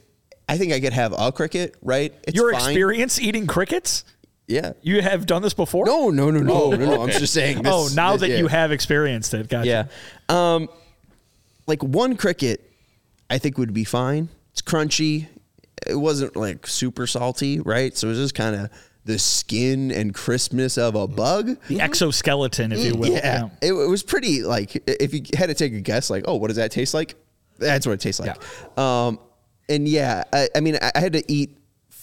I think I could have a cricket, right? It's Your fine. experience eating crickets? Yeah. You have done this before? No, no, no, no, no, no. I'm just saying. This, oh, now this- that yeah. you have experienced it, gotcha. Yeah. Um, like one cricket, I think would be fine. It's crunchy. It wasn't like super salty, right? So it was just kind of the skin and crispness of a bug. The exoskeleton, if you will. Yeah, It, it was pretty like if you had to take a guess, like, oh, what does that taste like? That's what it tastes like. Um, and yeah, I, I mean, I, I had to eat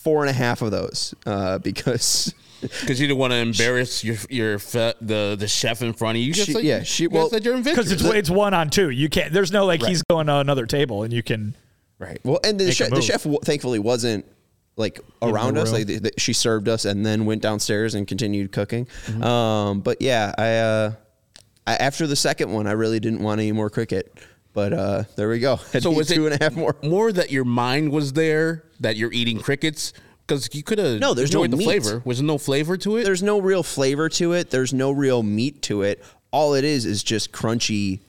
four and a half of those uh, because Because you don't want to embarrass your your fe- the the chef in front of you. You just She- said, yeah, she- you well, said you're Because it's it's one on two. You can't. There's no like he's going to another table and you can. Right. Well, and the, Make chef, the chef thankfully wasn't like around us. room. Like th- th- she served us and then went downstairs and continued cooking. Mm-hmm. Um, but yeah, I, uh, I after the second one, I really didn't want any more cricket. But uh, there we go. Had So was it- two and a half more. more that your mind was there that you're eating crickets because you could have No, there's no the meat. flavor. Was no flavor to it? There's no real flavor to it. There's no real meat to it. All it is is just crunchy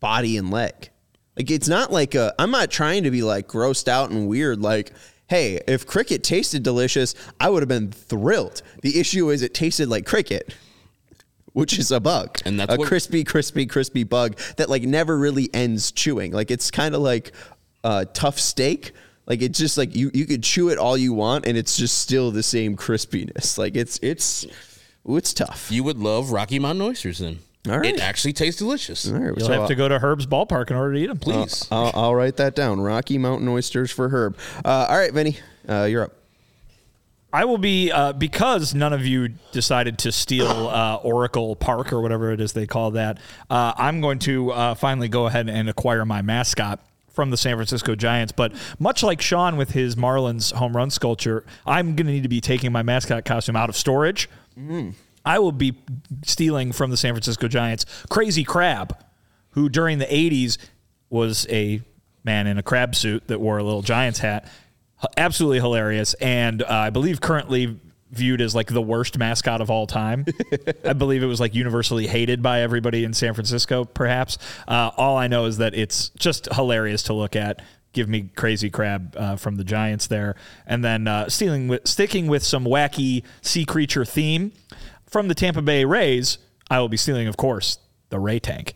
body and leg. Like it's not like a. I'm not trying to be like grossed out and weird. Like, hey, if cricket tasted delicious, I would have been thrilled. The issue is it tasted like cricket, which is a bug, And that's a what- crispy, crispy, crispy bug that like never really ends chewing. Like it's kind of like uh, tough steak. Like it's just like you you could chew it all you want and it's just still the same crispiness. Like it's it's ooh, it's tough. you would love Rocky Mountain oysters then. All right. It actually tastes delicious. All right, You'll so have to go to Herb's ballpark in order to eat them. Please. I'll, I'll write that down. Rocky Mountain oysters for Herb. Uh, all right, Vinny, uh, you're up. I will be uh, because none of you decided to steal uh, Oracle Park or whatever it is they call that. Uh, I'm going to uh, finally go ahead and acquire my mascot from the San Francisco Giants. But much like Sean with his Marlins home run sculpture, I'm going to need to be taking my mascot costume out of storage. I will be stealing from the San Francisco Giants Crazy Crab, who during the 80s was a man in a crab suit that wore a little Giants hat. Absolutely hilarious. And uh, I believe currently viewed as like the worst mascot of all time. I believe it was like universally hated by everybody in San Francisco, perhaps. Uh, all I know is that it's just hilarious to look at. Give me crazy crab uh, from the Giants there, and then uh, stealing with, sticking with some wacky sea creature theme from the Tampa Bay Rays. I will be stealing, of course, the Ray tank.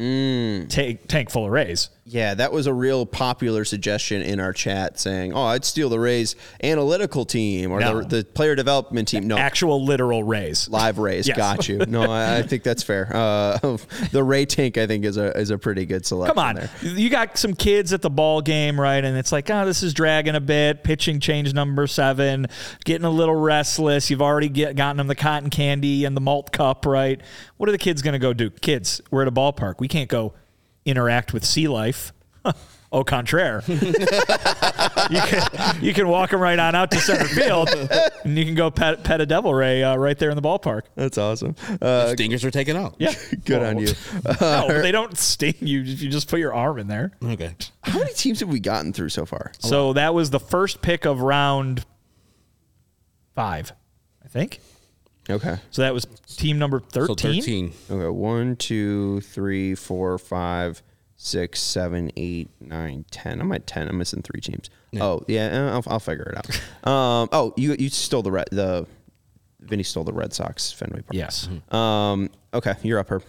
Tank, tank full of Rays. Yeah, that was a real popular suggestion in our chat saying, oh, I'd steal the Rays analytical team or No. the, the player development team. No, Actual literal Rays. live Rays. Yes. Got you. No, I, I think that's fair. Uh, the Ray tank, I think, is a is a pretty good selection. Come on. there. You got some kids at the ball game, right? And it's like, oh, this is dragging a bit. Pitching change number seven, getting a little restless. You've already get, gotten them the cotton candy and the malt cup, right? What are the kids going to go do? Kids, we're at a ballpark. We can't go interact with sea life. Au contraire. you, can, you can walk them right on out to center field and you can go pet, pet a devil ray uh, right there in the ballpark. That's awesome. Uh, Stingers are taken out. Yeah. good on you. no, they don't sting you if you just put your arm in there. Okay. How many teams have we gotten through so far? So that was the first pick of round five, I think. Okay. So that was team number 13. 13. Okay. One, two, three, four, five, six, seven, eight, nine, ten. I'm at ten. I'm missing three teams. Oh yeah, uh, I'll, I'll figure it out. um. Oh, you you stole the red the. Vinny stole the Red Sox Fenway Park. Yes. Um. Okay, you're up, Herb.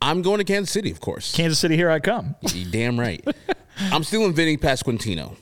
I'm going to Kansas City, of course. Kansas City, here I come. You damn right. I'm stealing Vinny Pasquantino.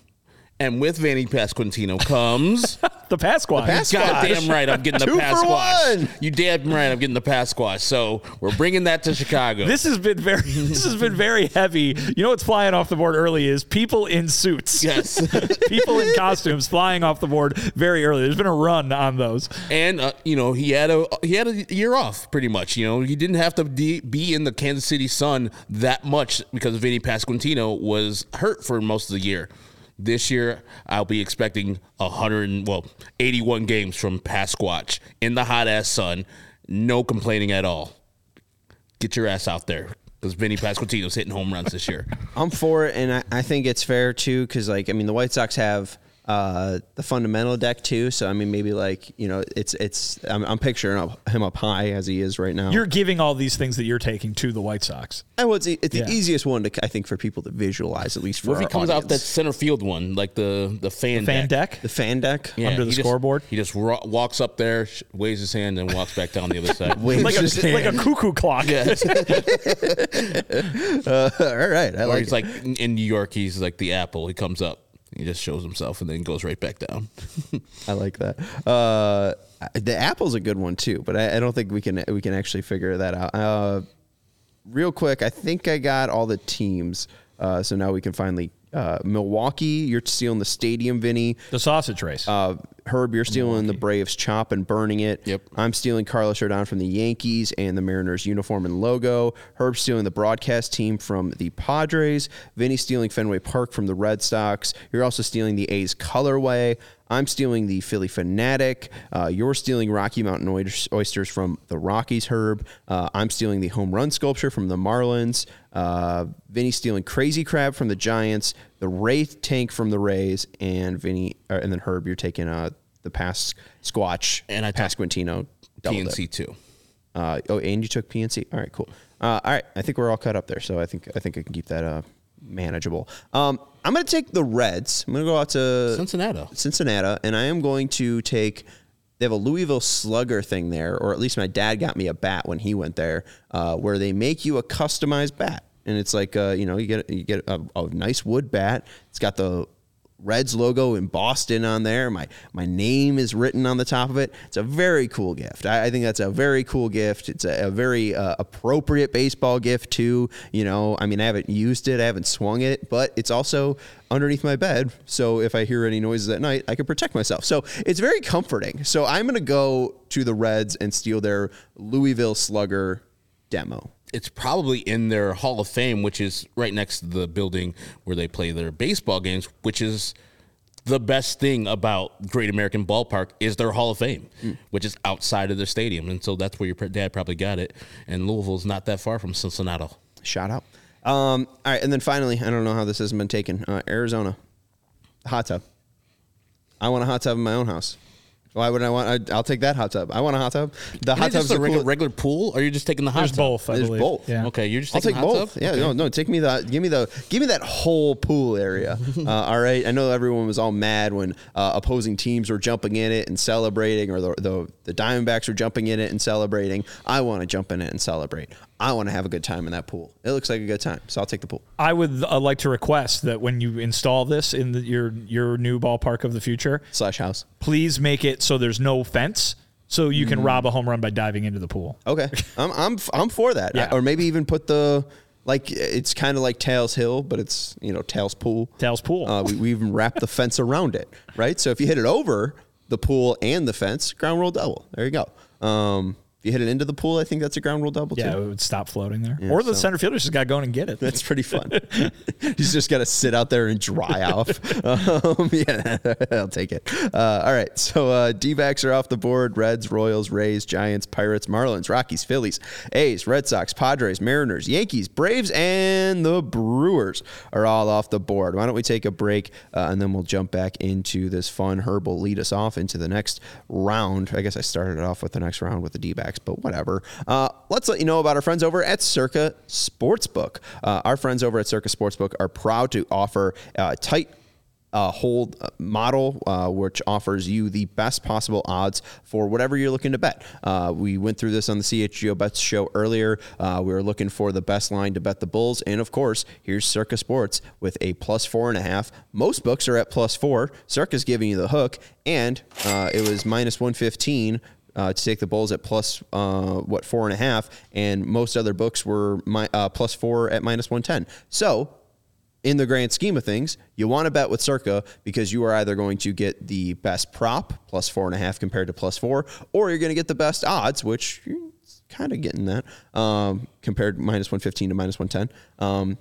And with Vinny Pasquantino comes. The Pasquale. Pas- God Pasquatch. damn right, I'm getting the Two for Pasquatch. one. You damn right, I'm getting the Pasquatch. So we're bringing that to Chicago. This has been very this has been very heavy. You know what's flying off the board early is people in suits. yes. people in costumes flying off the board very early. There's been a run on those. and uh, you know he had a he had a year off pretty much. You know he didn't have to de- be in the Kansas City Sun that much because Vinny Pasquantino was hurt for most of the year. This year, I'll be expecting 100, well, 81 games from Pasquatch in the hot ass sun. No complaining at all. Get your ass out there because Vinny Pasquantino's hitting home runs this year. I'm for it, and I, I think it's fair too, because like I mean, the White Sox have uh, the fundamental deck too. So I mean, maybe like you know, it's it's I'm, I'm picturing up, him up high as he is right now. You're giving all these things that you're taking to the White Sox. and what's it's the Yeah. easiest one to I think for people to visualize at least for What if he our comes out that center field one, like the the fan Fan deck? deck. the fan deck. Yeah, under he the just- scoreboard? He just ro- walks up there, sh- waves his hand, and walks back down the other side. Waves Like his a, like a cuckoo clock. Uh, all right, I Or like. he's it. like in- in New York, he's like the apple. He comes up, he just shows himself, and then goes right back down. I like that. Uh, the apple's a good one too, but I, I don't think we can we can actually figure that out. Uh, real quick, I think I got all the teams, uh, so now we can finally. Uh, Milwaukee, you're stealing the stadium, Vinny. The sausage race. Uh, Herb, you're stealing the Braves chop and burning it. Yep. I'm stealing Carlos Rodon from the Yankees and the Mariners uniform and logo. Herb stealing the broadcast team from the Padres. Vinny stealing Fenway Park from the Red Sox. You're also stealing the A's colorway. I'm stealing the Phillie Phanatic. Uh, you're stealing Rocky Mountain Oysters from the Rockies, Herb. Uh, I'm stealing the home run sculpture from the Marlins. Uh, Vinny stealing Crazy Crab from the Giants, the Ray Tank from the Rays, and Vinny, uh, and then Herb, you're taking uh, the pass Squatch And I Pasquantino. PNC too. Uh, oh, and you took PNC. All right, cool. Uh, all right, I think we're all cut up there, so I think I think I can keep that uh, manageable. Um, I'm going to take the Reds. I'm going to go out to Cincinnati. Cincinnati, and I am going to take. They have a Louisville Slugger thing there, or at least my dad got me a bat when he went there, uh, where they make you a customized bat, and it's like uh, you know you get you get a, a nice wood bat. It's got the Reds logo in Boston on there. My my name is written on the top of it. It's a very cool gift. I, I think that's a very cool gift. It's a, a very uh, appropriate baseball gift too. You know, I mean, I haven't used it, I haven't swung it, but it's also underneath my bed. So if I hear any noises at night, I can protect myself. So it's very comforting. So I'm gonna go to the Reds and steal their Louisville Slugger demo. It's probably in their Hall of Fame, which is right next to the building where they play their baseball games, which is the best thing about Great American Ballpark is their Hall of Fame, which is outside of their stadium, and so that's where your dad probably got it. And Louisville's not that far from Cincinnati. Shout out. Um, all right, and then finally, I don't know how this hasn't been taken. Uh, Arizona, hot tub. I want a hot tub in my own house. Why would I want? I, I'll take that hot tub. I want a hot tub. The hot Is it tubs just a are regular, cool. regular pool, or are you just taking the hot There's tub? both. I There's believe. both. Yeah. Okay, you're just I'll taking take hot both. tub? Yeah, Okay. no, no. Take me the, give me the, give me that whole pool area. uh, all right. I know everyone was all mad when uh, opposing teams were jumping in it and celebrating, or the, the the Diamondbacks were jumping in it and celebrating. I want to jump in it and celebrate. I want to have a good time in that pool. It looks like a good time, so I'll take the pool. I would uh, like to request that when you install this in the, your your new ballpark of the future, Slash house. please make it so there's no fence, so you Mm. can rob a home run by diving into the pool. Okay, I'm I'm I'm for that. Yeah. or maybe even put the like it's kind of like Tal's Hill, but it's you know Tal's Pool. Tal's Pool. Uh, we, we even wrap the fence around it, right? So if you hit it over the pool and the fence, ground rule double. There you go. Um, you hit it into the pool, I think that's a ground rule double yeah, too. it would stop floating there. or the so- center fielder just got to go in and get it. That's pretty fun. He's just got to sit out there and dry off. Um, yeah, I'll take it. Uh, all right. So uh, D backs are off the board Reds, Royals, Rays, Giants, Pirates, Marlins, Rockies, Phillies, A's, Red Sox, Padres, Mariners, Yankees, Braves, and the Brewers are all off the board. Why don't we take a break uh, and then we'll jump back into this fun. Herb will lead us off into the next round. I guess I started off with the next round with the D backs, but whatever. Uh, let's let you know about our friends over at Circa Sportsbook. Uh, our friends over at Circa Sportsbook are proud to offer uh, tight uh, hold uh, model, uh, which offers you the best possible odds for whatever you're looking to bet. Uh, we went through this on the CHGO Bets show earlier. Uh, we were looking for the best line to bet the Bulls, and of course, here's Circa Sports with a plus four and a half. Most books are at plus four. Circa's giving you the hook, and uh, it was minus one fifteen. Uh, to take the Bulls at plus uh, what four and a half, and most other books were mi- uh, plus four at minus one ten. So in the grand scheme of things, you want to bet with Circa because you are either going to get the best prop, plus four and a half compared to plus four, or you're going to get the best odds, which you're kind of getting that, um, compared minus 115 to minus 110. Um,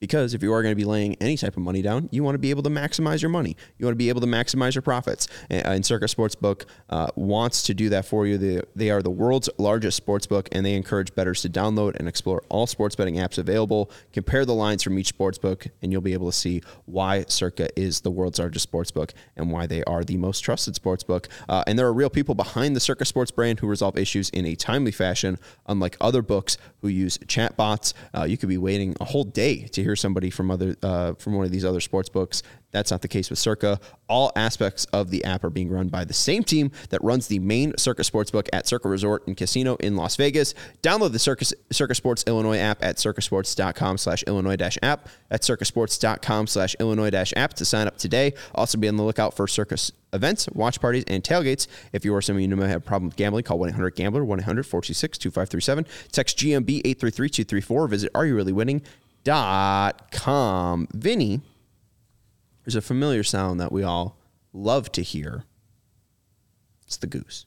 Because if you are going to be laying any type of money down, you want to be able to maximize your money. You want to be able to maximize your profits. And, and Circa Sportsbook uh, wants to do that for you. They, they are the world's largest sportsbook, and they encourage bettors to download and explore all sports betting apps available. Compare the lines from each sportsbook, and you'll be able to see why Circa is the world's largest sportsbook and why they are the most trusted sportsbook. Uh, and there are real people behind the Circa Sports brand who resolve issues in a timely fashion, unlike other books who use chatbots. Uh, you could be waiting a whole day to hear somebody from other uh, from one of these other sports books. That's not the case with Circa. All aspects of the app are being run by the same team that runs the main Circa Sportsbook at Circa Resort and Casino in Las Vegas. Download the Circa, Circa Sports Illinois app at circasports.com slash Illinois dash app. At circasports.com slash Illinois dash app to sign up today. Also be on the lookout for Circa events, watch parties, and tailgates. If you or someone you know may have a problem with gambling, call 1 800 Gambler, 1 800 426 2537. Text GMB 833 234. Visit areyoureallywinning.com. Vinny, there's a familiar sound that we all love to hear. It's the goose.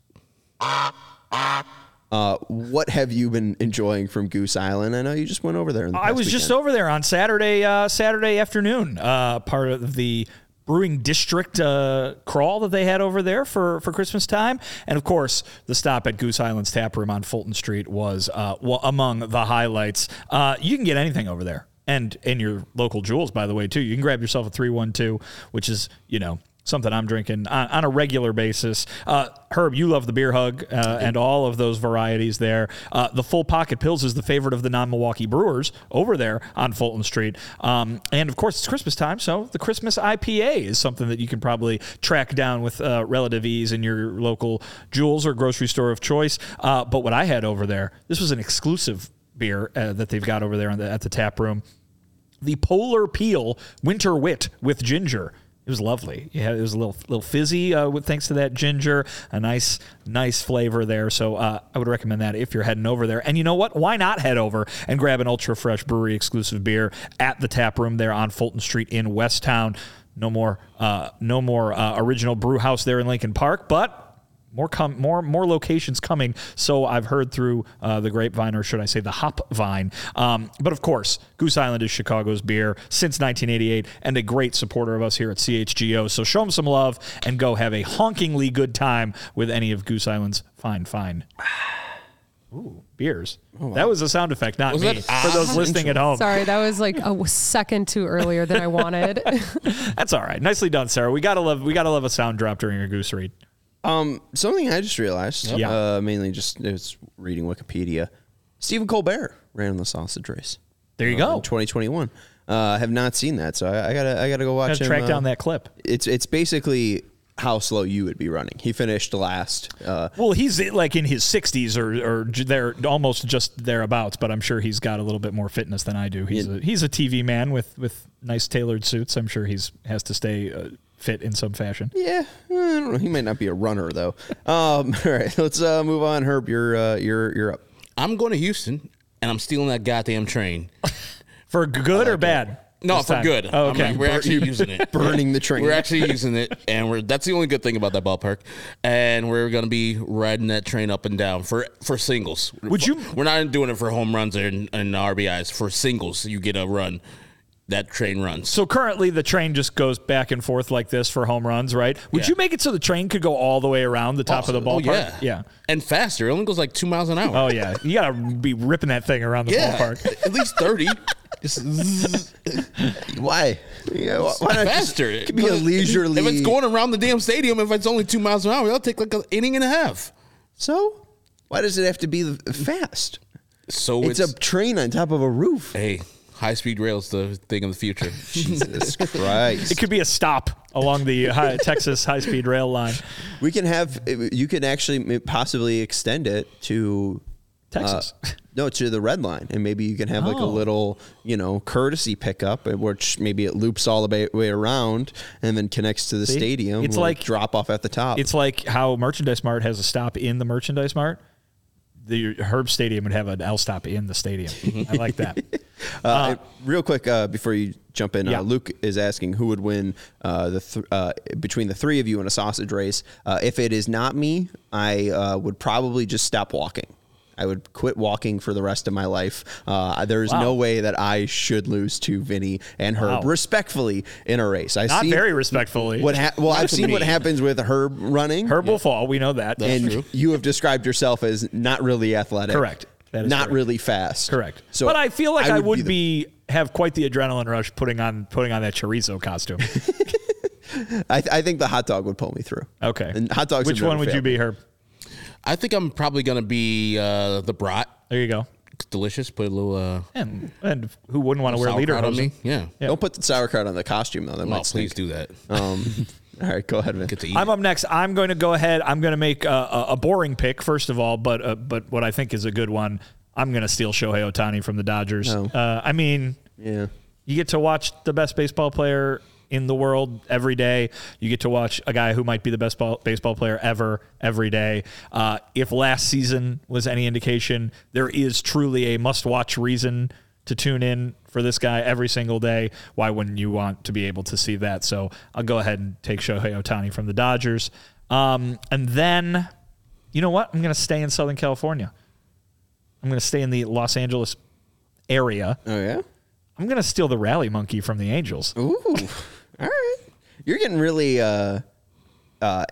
Uh, what have you been enjoying from Goose Island? I know you just went over there. the I was just over there on Saturday, uh, Saturday afternoon, uh, part of the brewing district uh, crawl that they had over there for, for Christmas time. And of course, the stop at Goose Island's Tap Room on Fulton Street was uh, wa- among the highlights. Uh, you can get anything over there. And in your local jewels, by the way, too. You can grab yourself a 312, which is, you know, something I'm drinking on, on a regular basis. Uh, Herb, you love the beer hug uh, and all of those varieties there. Uh, the full pocket pills is the favorite of the non Milwaukee brewers over there on Fulton Street. Um, and of course, it's Christmas time, so the Christmas IPA is something that you can probably track down with uh, relative ease in your local jewels or grocery store of choice. Uh, but what I had over there, this was an exclusive beer uh, that they've got over there on the, at the tap room the Polar Peel Winter Wit with ginger. It was lovely. Yeah, it was a little little fizzy uh, with thanks to that ginger. A nice nice flavor there. So uh, I would recommend that if you're heading over there. And you know what? Why not head over and grab an ultra fresh brewery exclusive beer at the tap room there on Fulton Street in Westtown. No more uh, no more uh, original brew house there in Lincoln Park, but more com- more more locations coming. So I've heard through uh, the grapevine, or should I say the hop vine. Um, but of course, Goose Island is Chicago's beer since 1988, and a great supporter of us here at CHGO. So show them some love and go have a honkingly good time with any of Goose Island's fine fine. Ooh, beers. That was a sound effect, not Was me. that For those ah, listening at home, Sorry, that was like a second too earlier than I wanted. that's all right. Nicely done, Sarah. We gotta love we gotta love a sound drop during a goose read. Um, something I just realized. Yeah. Uh, mainly just it was reading Wikipedia. Stephen Colbert ran in the sausage race. There you uh, go. 2021. Uh, I have not seen that, so I, I gotta I gotta go watch Gotta him. track uh, down that clip. It's it's basically how slow you would be running. He finished last. Uh, Well, he's like in his 60s or or there almost just thereabouts, but I'm sure he's got a little bit more fitness than I do. He's a he's a TV man with with nice tailored suits. I'm sure he's has to stay uh, fit in some fashion. yeah, I don't know. He might not be a runner though. Um, all right, let's uh, move on. Herb, you're uh, you're you're up. I'm going to Houston, and I'm stealing that goddamn train. For good or bad? No, this for time? good. Oh, I okay. mean, we're actually using it. Burning the train. We're actually using it, and we're that's the only good thing about that ballpark. And we're gonna be riding that train up and down for for singles. Would you- We're not doing it for home runs and, and RBIs. For singles, you get a run. That train runs. so currently the train just goes back and forth like this for home runs, right? Would Yeah. you make it so the train could go all the way around the top of the Oh, ballpark? yeah, Yeah. and faster. It only goes like two miles an hour. Oh yeah. You gotta be ripping that thing around the yeah, ballpark. at least thirty. Why? Yeah, why, why not just- faster. It could be a leisurely. If it's going around the damn stadium, if it's only two miles an hour, that'll take like an inning and a half. So, why does it have to be fast? So It's, it's, a train on top of a roof. hey, high speed rail's the thing of the future. Jesus Christ! It could be a stop along the high, Texas high speed rail line. we can have. You can actually possibly extend it to Texas. uh, no, to the red line, and maybe you can have like a Oh. little, you know, courtesy pickup, uh, which maybe it loops all the way- way around and then connects to the See? stadium. It's Little like- drop off at the top. It's like how Merchandise Mart has a stop in the Merchandise Mart. The Herb Stadium would have an L stop in the stadium. I like that. Uh, real quick uh, before you jump in, Yeah. uh, Luke is asking who would win uh, the th- uh, between the three of you in a sausage race. Uh, if it is not me, I uh, would probably just stop walking. I I would quit walking for the rest of my life. Uh, there's Wow. no way that I should lose to Vinny and Herb Wow. respectfully in a race. I Not very respectfully. What ha- well, I've seen what happens with Herb running. Herb will fall. We know that. and you have described yourself as not really athletic. Correct. That is not correct. really fast. Correct. So but I feel like I would, the- be, have quite the adrenaline rush putting on putting on that chorizo costume. I, I think the hot dog would pull me through. Okay. And hot dogs. Which one would you be. Herb? I think I'm probably gonna be uh, the brat. There you go. It's delicious. Put a little uh, And and who wouldn't want to wear leader sauerkraut on me. Yeah. Yeah. Don't put the sauerkraut on the costume though. That Oh, might please stink. do that. Um, all right, go ahead, Vin. Get to eat. I'm up next. I'm going to go ahead. I'm going to make a, a, a boring pick first of all, but uh, but what I think is a good one. I'm going to steal Shohei Ohtani from the Dodgers. Oh. Uh, I mean, Yeah. you get to watch the best baseball player in the world every day. You get to watch a guy who might be the best ball, baseball player ever every day. Uh, if last season was any indication, there is truly a must-watch reason to tune in for this guy every single day. Why wouldn't you want to be able to see that? So I'll go ahead and take Shohei Ohtani from the Dodgers. Um, and then, you know what? I'm going to stay in Southern California. I'm going to stay in the Los Angeles area. Oh yeah. I'm going to steal the rally monkey from the Angels. Ooh. All right. You're getting really uh uh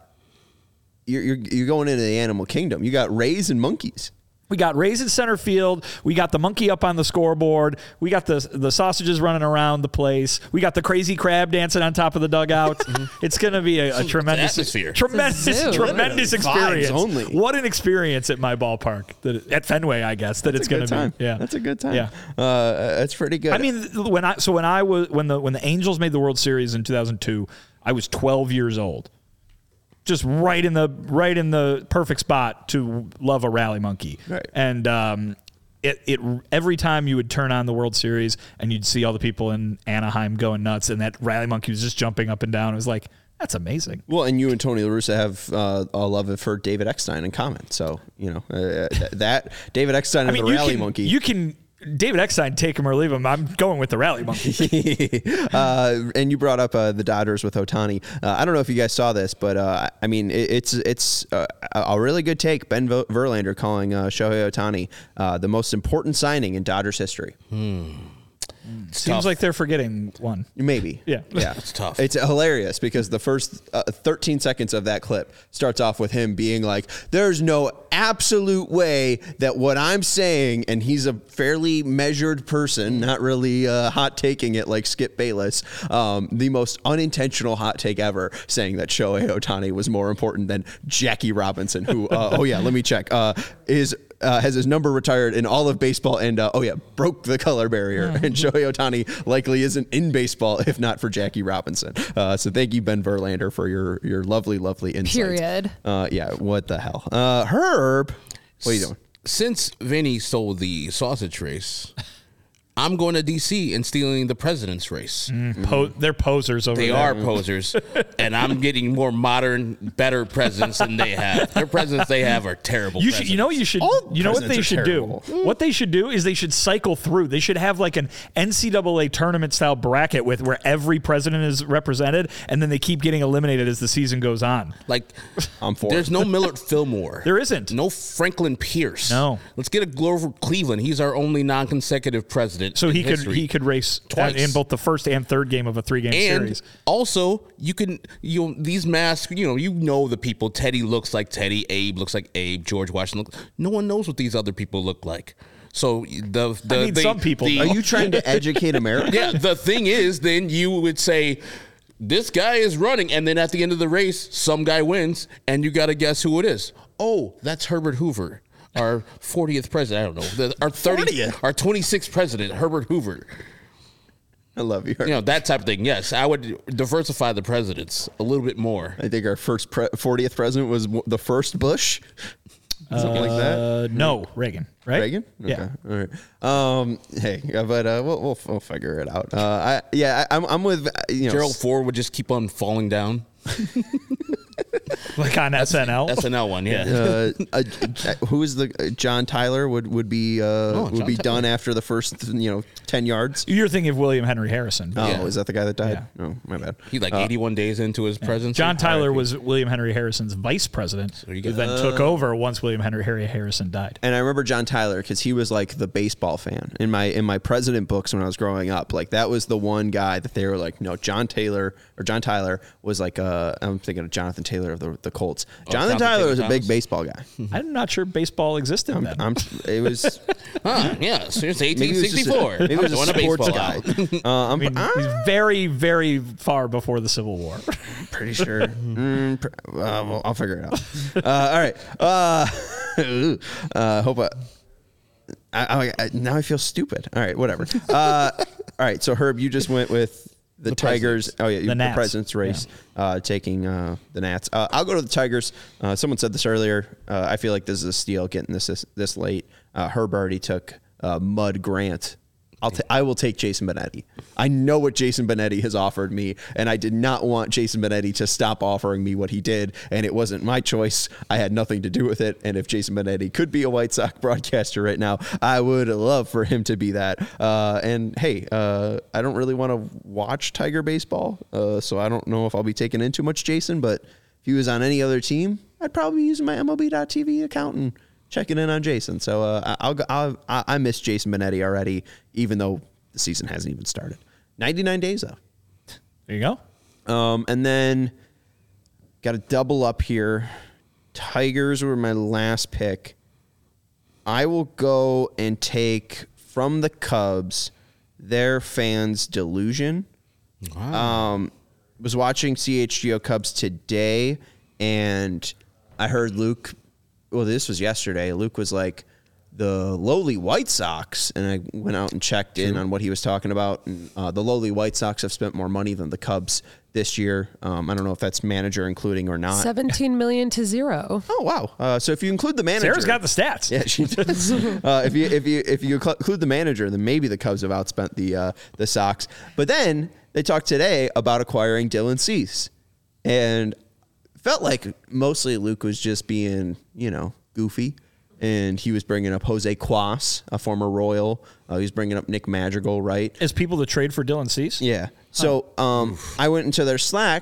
you're, you're you're going into the animal kingdom. You got rays and monkeys. We got Rays in center field. We got the monkey up on the scoreboard. We got the the sausages running around the place. We got the crazy crab dancing on top of the dugout. it's going to be a, a tremendous atmosphere. tremendous, It's tremendous experience. only. What an experience at my ballpark, that at Fenway, I guess that it's That's a going good to time. be. Yeah, That's a good time. Yeah. Uh, that's pretty good. I mean, when I so when I was when the when the Angels made the World Series in 2002, I was 12 years old. Just right in the right in the perfect spot to love a rally monkey. Right. And um, it it every time you would turn on the World Series and you'd see all the people in Anaheim going nuts, and that rally monkey was just jumping up and down. It was like that's amazing. well, and you and Tony La Russa have uh, a love for David Eckstein in common. So you know uh, that David Eckstein I and mean, the you rally can, monkey. You can David Eckstein take him or leave him. I'm going with the rally monkey. uh, and you brought up uh, the Dodgers with Ohtani. Uh, I don't know if you guys saw this, but uh, I mean, it, it's it's uh, a a really good take. Ben Verlander calling uh, Shohei Ohtani uh, the most important signing in Dodgers history. Seems tough. like they're forgetting one. Maybe. Yeah. Yeah. It's tough. It's hilarious because the first uh, 13 seconds of that clip starts off with him being like, there's no absolute way that what I'm saying, and he's a fairly measured person, not really uh, hot taking it like Skip Bayless, um, the most unintentional hot take ever, saying that Shohei Ohtani was more important than Jackie Robinson, who, uh, oh yeah, let me check, uh, is uh, has his number retired in all of baseball and uh, oh yeah broke the color barrier. And Shohei Ohtani likely isn't in baseball if not for Jackie Robinson. Uh, so thank you Ben Verlander for your your lovely lovely insight Period. uh, yeah what the hell. Uh, Herb what are you doing? Since Vinny stole the sausage race, I'm going to DC and stealing the president's race. Mm, po- they're posers over They there. are posers, and I'm getting more modern, better presidents than they have. Their presidents they have are terrible. You should, you know, what you should, All you know what they should terrible. do. What they should do is they should cycle through. They should have like an NCAA tournament style bracket with where every president is represented, and then they keep getting eliminated as the season goes on. Like, I'm for there's it. no Millard Fillmore. There isn't. No Franklin Pierce. No. Let's get a Grover Cleveland. He's our only non-consecutive president. So in he could he could race Twice. in both the first and third game of a three game series. also you can you know these masks you know you know the people. Teddy looks like teddy abe looks like abe george washington looks, no one knows what these other people look like. So the the I mean, the- some people the- are you trying to educate America? Yeah the thing is then you would say this guy is running and then at the end of the race some guy wins and you got to guess who it is. Oh that's herbert hoover our 40th president i don't know the, our 30 40th? our 26th president herbert hoover I love you, Herb. you know that type of thing. Yes, I would diversify the presidents a little bit more. I think our first pre- 40th president was the first Bush something like that Uh, no, Reagan, right? Reagan? Yeah. All right. Um, hey, uh, but uh, we'll, we'll we'll figure it out. Uh, I yeah, I, I'm I'm with uh, you know Gerald Ford would just keep on falling down. like on SNL. SNL one, yeah. uh, uh, uh, who is the uh, John Tyler would would be uh, would John be Tyler. done after the first you know ten yards. You're thinking of William Henry Harrison. Oh, Yeah. is that the guy that died? Yeah. Oh, my bad. He like 81 days into his presidency. John Tyler was William Henry Harrison's vice president, you who go. then took over once William Henry Harry Harrison died. And I remember John Tyler because he was like the baseball fan in my in my president books when I was growing up. Like that was the one guy that they were like, no, John Taylor or John Tyler was like uh, I'm thinking of Jonathan Taylor of the, the Colts. Jonathan, Jonathan Tyler Taylor was a big Thomas? baseball guy. I'm not sure baseball existed then. I'm, it was Huh, yeah, since maybe it was just a- 1864. maybe it was Throwing a sports guy. Uh, I'm, I mean, I'm he's very, very far before the Civil War. pretty sure. Mm, pr- uh, well, I'll figure it out. Uh, all right. Uh, uh, hope I, I, I, now I feel stupid. All right, whatever. Uh, all right, so Herb, you just went with the, Tigers. Oh yeah, The the, President's race, uh, taking uh, the Nats. Uh, I'll go to the Tigers. Uh, someone said this earlier. Uh, I feel like this is a steal getting this this, this late. Uh, Herb already took uh, Mud Grant. I'll ta- I will take Jason Benetti. I know what Jason Benetti has offered me, and I did not want Jason Benetti to stop offering me what he did, and it wasn't my choice. I had nothing to do with it. And if Jason Benetti could be a White Sox broadcaster right now, I would love for him to be that. Uh, and hey, uh, I don't really want to watch Tiger baseball, uh, so I don't know if I'll be taking in too much Jason. But if he was on any other team, I'd probably be using my MLB.TV account and checking in on Jason. So uh, I'll, I'll I I miss Jason Benetti already, even though the season hasn't even started. 99 days though. There you go. Um, and then got a double up here. Tigers were my last pick. I will go and take from the Cubs their fans' delusion. Um, was watching CHGO Cubs today, and I heard Luke. Well, this was yesterday. Luke was like the lowly White Sox, and I went out and checked in on what he was talking about. And uh, the lowly White Sox have spent more money than the Cubs this year. Um, I don't know if that's manager including or not. 17 million to zero. Oh wow! Uh, so if you include the manager, Sarah's got the stats. yeah, she does. uh, if you if you if you include the manager, then maybe the Cubs have outspent the uh, the Sox. But then they talked today about acquiring Dylan Cease, and felt like mostly Luke was just being you know goofy, and he was bringing up Jose Cuas, a former Royal. Uh, he was bringing up Nick Madrigal, right? As people to trade for Dylan Cease. Yeah. So um, I went into their Slack,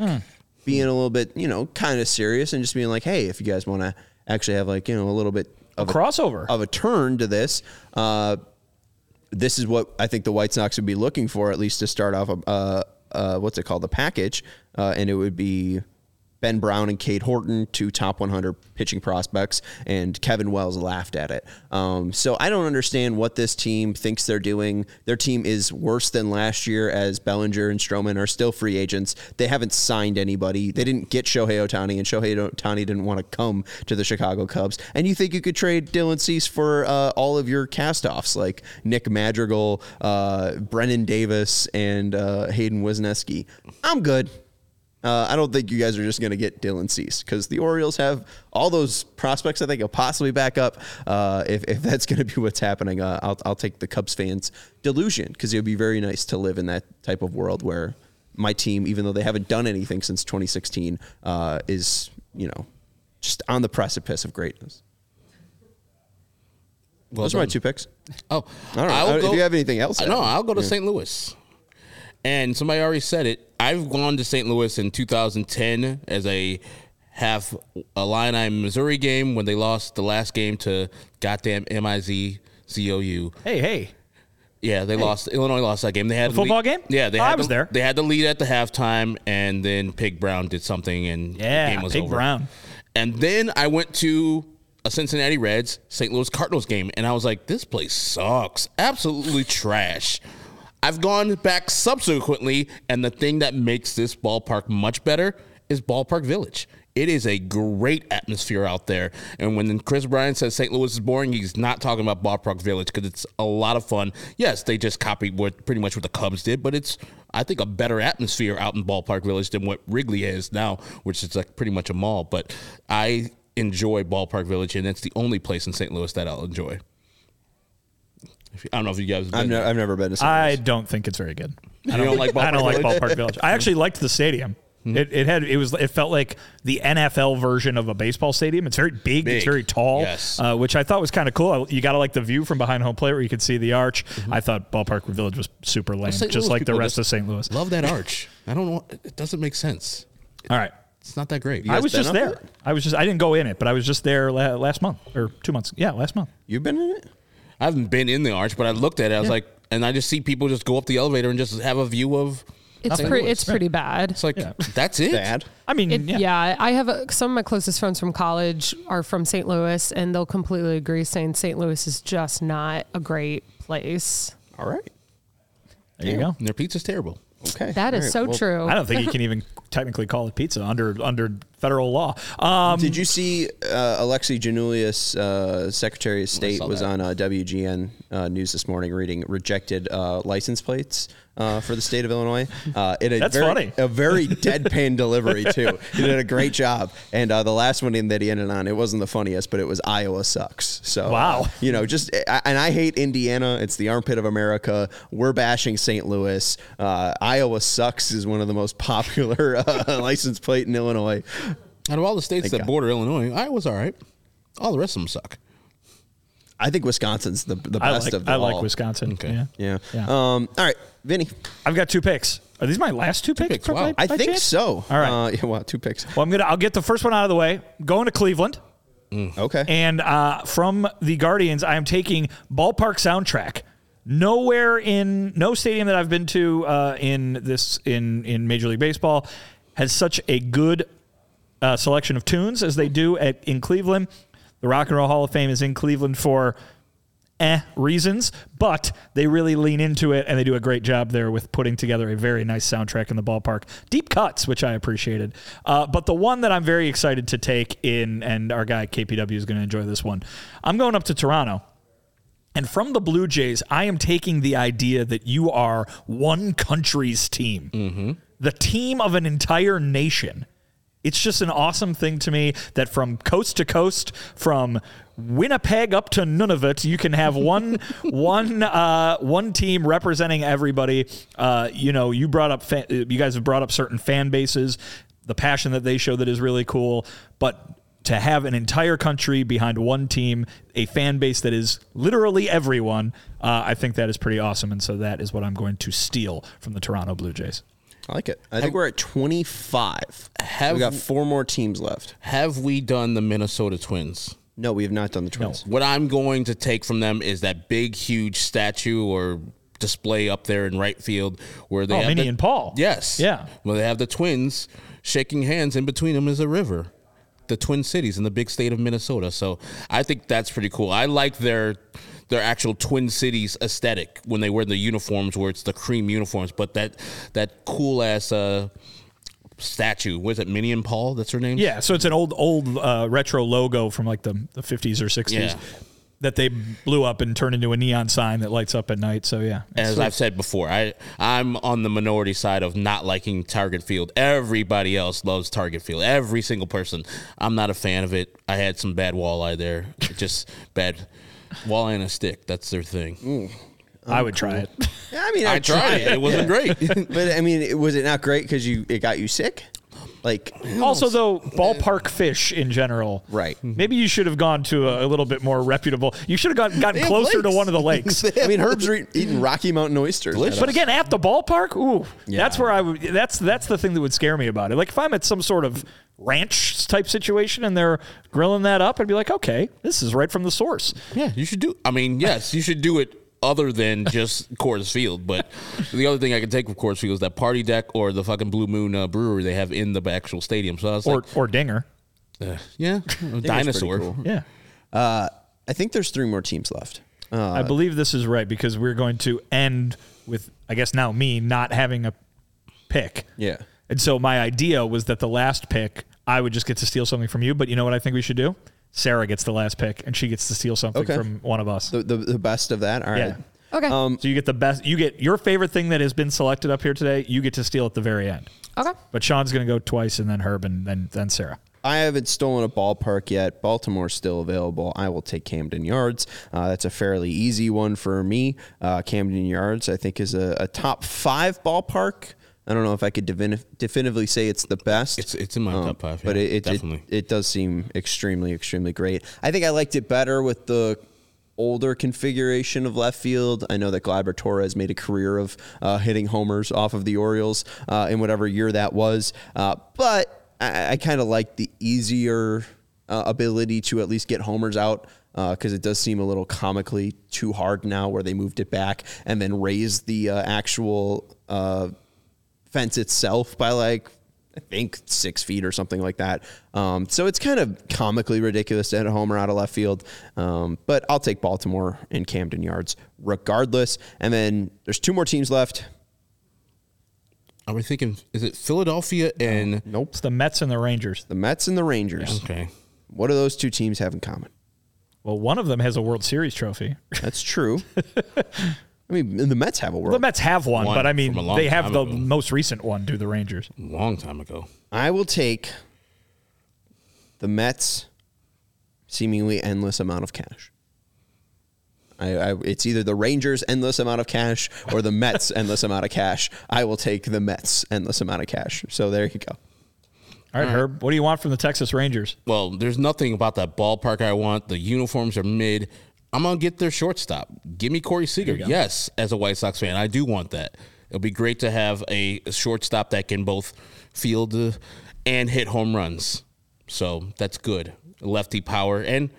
being a little bit, you know, kind of serious, and just being like, "Hey, if you guys want to actually have like, you know, a little bit of A crossover. of a turn to this, uh, this is what I think the White Sox would be looking for, at least to start off. A, uh, uh, what's it called? The package, uh, and it would be Ben Brown and Cade Horton, two top 100 pitching prospects, and Kevin Wells laughed at it. Um, so I don't understand what this team thinks they're doing. Their team is worse than last year, as Bellinger and Stroman are still free agents. They haven't signed anybody. They didn't get Shohei Ohtani, and Shohei Ohtani didn't want to come to the Chicago Cubs. And you think you could trade Dylan Cease for uh, all of your castoffs like Nick Madrigal, uh, Brennen Davis, and uh, Hayden Wesneski? I'm good. Uh, I don't think you guys are just going to get Dylan Cease because the Orioles have all those prospects I think will possibly back up. Uh, if, if that's going to be what's happening, uh, I'll, I'll take the Cubs fans' delusion because it would be very nice to live in that type of world where my team, even though they haven't done anything since 2016, uh, is, you know, just on the precipice of greatness. Well Those are my two picks. Oh, I don't know. I'll If you have anything else, no, I'll go to St. Louis. And somebody already said it. I've gone to St. Louis in 2010 as a half Illini Missouri game when they lost the last game to goddamn MIZ COU. Hey, hey. Yeah, they lost. Illinois lost that game. They had The football lead- game? Yeah, they Oh, had I was the, there. They had the lead at the halftime, and then Pig Brown did something, and Yeah, the game was Pig over. Brown. And then I went to a Cincinnati Reds St. Louis Cardinals game, and I was like, this place sucks, absolutely trash. I've gone back subsequently, and the thing that makes this ballpark much better is Ballpark Village. It is a great atmosphere out there. And when Kris Bryant says St. Louis is boring, he's not talking about Ballpark Village because it's a lot of fun. Yes, they just copied what pretty much what the Cubs did, but it's I think a better atmosphere out in Ballpark Village than what Wrigley is now, which is like pretty much a mall. But I enjoy Ballpark Village, and it's the only place in St. Louis that I'll enjoy. If you- I don't know if you guys. have I've, been ne- I've never been to St. I don't think it's very good. You don't like I don't Ballpark like Ballpark Village. I actually liked the stadium. It, it had it was it felt like the NFL version of a baseball stadium. It's very big, it's very tall, Yes. uh, which I thought was kind of cool. You got to like the view from behind home plate where you could see the arch. I thought Ballpark Village was super lame, St. just Louis like the rest of St. Louis. Love that arch. I don't know. It doesn't make sense. All right, It's not that great. I was just there. it? I was just I didn't go in it, but I was just there la- last month or two months. Yeah, last month. You've been in it? I haven't been in the arch, but I looked at it. I was like, and I just see people just go up the elevator and just have a view of. It's St. pretty. It's pretty bad. It's like Yeah. that's it. Bad. I mean, It, yeah. yeah. I have a, some of my closest friends from college are from St. Louis, and they'll completely agree, saying St. Louis is just not a great place. All right. there you go. And their pizza's terrible. Okay. That is All right. so Well, true. I don't think you can even technically call it pizza under under federal law. Um, Did you see uh, Alexi Giannoulias, uh, Secretary of State, was that. on uh, WGN uh, News this morning reading rejected uh, license plates uh, for the state of Illinois? Uh, in a That's very, funny. A very deadpan delivery, too. He did a great job. And uh, the last one in that he ended on, it wasn't the funniest, but it was Iowa sucks. So, Wow. uh, you know, just, and I hate Indiana. It's the armpit of America. We're bashing St. Louis. Uh, Iowa sucks is one of the most popular uh, license plate in Illinois. Out of all the states Thank that God. border Illinois, Iowa's all right. All the rest of them suck. I think Wisconsin's the, the I best like of them I like. Wisconsin. Okay. Yeah. Yeah. Yeah. Um, all right, Vinny. I've got two picks. Are these my last two, picks? picks, wow. by- I by think chance? so. All right. Uh, yeah, well, two picks. Well, I'm gonna. I'll get the first one out of the way. Going to Cleveland, Okay. and uh, from the Guardians, I am taking ballpark soundtrack. Nowhere in no stadium that I've been to uh, in this in in Major League Baseball has such a good uh, selection of tunes as they do at in Cleveland. The Rock and Roll Hall of Fame is in Cleveland for eh reasons, but they really lean into it and they do a great job there with putting together a very nice soundtrack in the ballpark. Deep cuts, which I appreciated. Uh, but the one that I'm very excited to take in, and our guy KPW is going to enjoy this one. I'm going up to Toronto. And from the Blue Jays, I am taking the idea that you are one country's team, the team of an entire nation. It's just an awesome thing to me that from coast to coast, from Winnipeg up to Nunavut, you can have one one uh, one team representing everybody. Uh, you know, you brought up you guys have brought up certain fan bases, the passion that they show that is really cool, but to have an entire country behind one team, a fan base that is literally everyone, uh, I think that is pretty awesome. And so that is what I'm going to steal from the Toronto Blue Jays. I like it. I think we're at 25. Have- we got four more teams left. Have we done the Minnesota Twins? No, we have not done the Twins. What I'm going to take from them is that big, huge statue or display up there in right field where they Oh, have Minnie the- and Paul. Yes. Yeah. Well, they have the twins shaking hands. In between them is a river. The Twin Cities in the big state of Minnesota. So I think that's pretty cool. I like their their actual Twin Cities aesthetic when they wear the uniforms, where it's the cream uniforms. But that that cool ass uh, statue, was it Minnie and Paul? That's her name. Yeah, so it's an old, old uh, retro logo from like the, the 50s or 60s Yeah. that they blew up and turned into a neon sign that lights up at night. So yeah, As sweet. I've said before, I I'm on the minority side of not liking Target Field. Everybody else loves Target Field. Every single person. I'm not a fan of it. I had some bad walleye there. Just bad walleye and a stick. That's their thing. Mm. I would try it. Yeah, I mean, I tried it. It wasn't great. but I mean, it- was it not great because you it got you sick? Like, also, though, ballpark fish in general, Right. Mm-hmm. Maybe you should have gone to a, a little bit more reputable. You should have gotten, gotten have closer to lakes. one of the lakes. I mean, Herb's re- eating Rocky Mountain oysters. Delicious. But again, at the ballpark, ooh, Yeah. that's where I would. That's that's the thing that would scare me about it. Like if I'm at some sort of ranch type situation and they're grilling that up, I'd be like, okay, this is right from the source. yeah, you should do. I mean, yes, you should do it. Other than just Coors Field, but the other thing I can take from Coors Field is that party deck or the fucking Blue Moon uh, Brewery they have in the actual stadium. So I was Or like, or dinger, uh, yeah, dinosaur. cool. yeah. Uh, I think there's three more teams left. Uh, I believe this is right because we're going to end with, I guess now me not having a pick. yeah. And so my idea was that the last pick, I would just get to steal something from you. But you know what I think we should do? Sarah gets the last pick and she gets to steal something Okay. from one of us. The, the, the best of that. All right. Yeah. Okay. Um, So you get the best. You get your favorite thing that has been selected up here today. You get to steal at the very end. okay. But Sean's going to go twice, and then Herb, and then then Sarah. I haven't stolen a ballpark yet. Baltimore's still available. I will take Camden Yards. Uh, that's a fairly easy one for me. Uh, Camden Yards, I think, is a, a top five ballpark. I don't know if I could defini- definitively say it's the best. It's it's in my Um, top five. but it, it, definitely. it it does seem extremely extremely great. I think I liked it better with the older configuration of left field. I know that Gleyber Torres made a career of uh, hitting homers off of the Orioles uh, in whatever year that was, uh, but I, I kind of like the easier uh, ability to at least get homers out. Because it does seem a little comically too hard now, where they moved it back and then raised the uh, actual uh, fence itself by like I think six feet or something like that. Um, so it's kind of comically ridiculous to hit a homer out of left field. Um, but I'll take Baltimore and Camden Yards regardless. And then there's two more teams left. Are we thinking? Is it Philadelphia and? Nope. It's the Mets and the Rangers. The Mets and the Rangers. Okay. What do those two teams have in common? Well, one of them has a World Series trophy. That's true. I mean, the Mets have a world. The Mets have one, One but I mean, from a long they have the ago. most recent one. Do the Rangers? Long time ago. I will take the Mets seemingly endless amount of cash. I, I, it's either the Rangers endless amount of cash or the Mets endless amount of cash. I will take the Mets endless amount of cash. So there you go. All right, Herb. What do you want from the Texas Rangers? Well, there's nothing about that ballpark I want. The uniforms are mid. I'm gonna get their shortstop. Give me Corey Seager. Yes, as a White Sox fan, I do want that. It'll be great to have a, shortstop that can both field uh, and hit home runs. So that's good. Lefty power and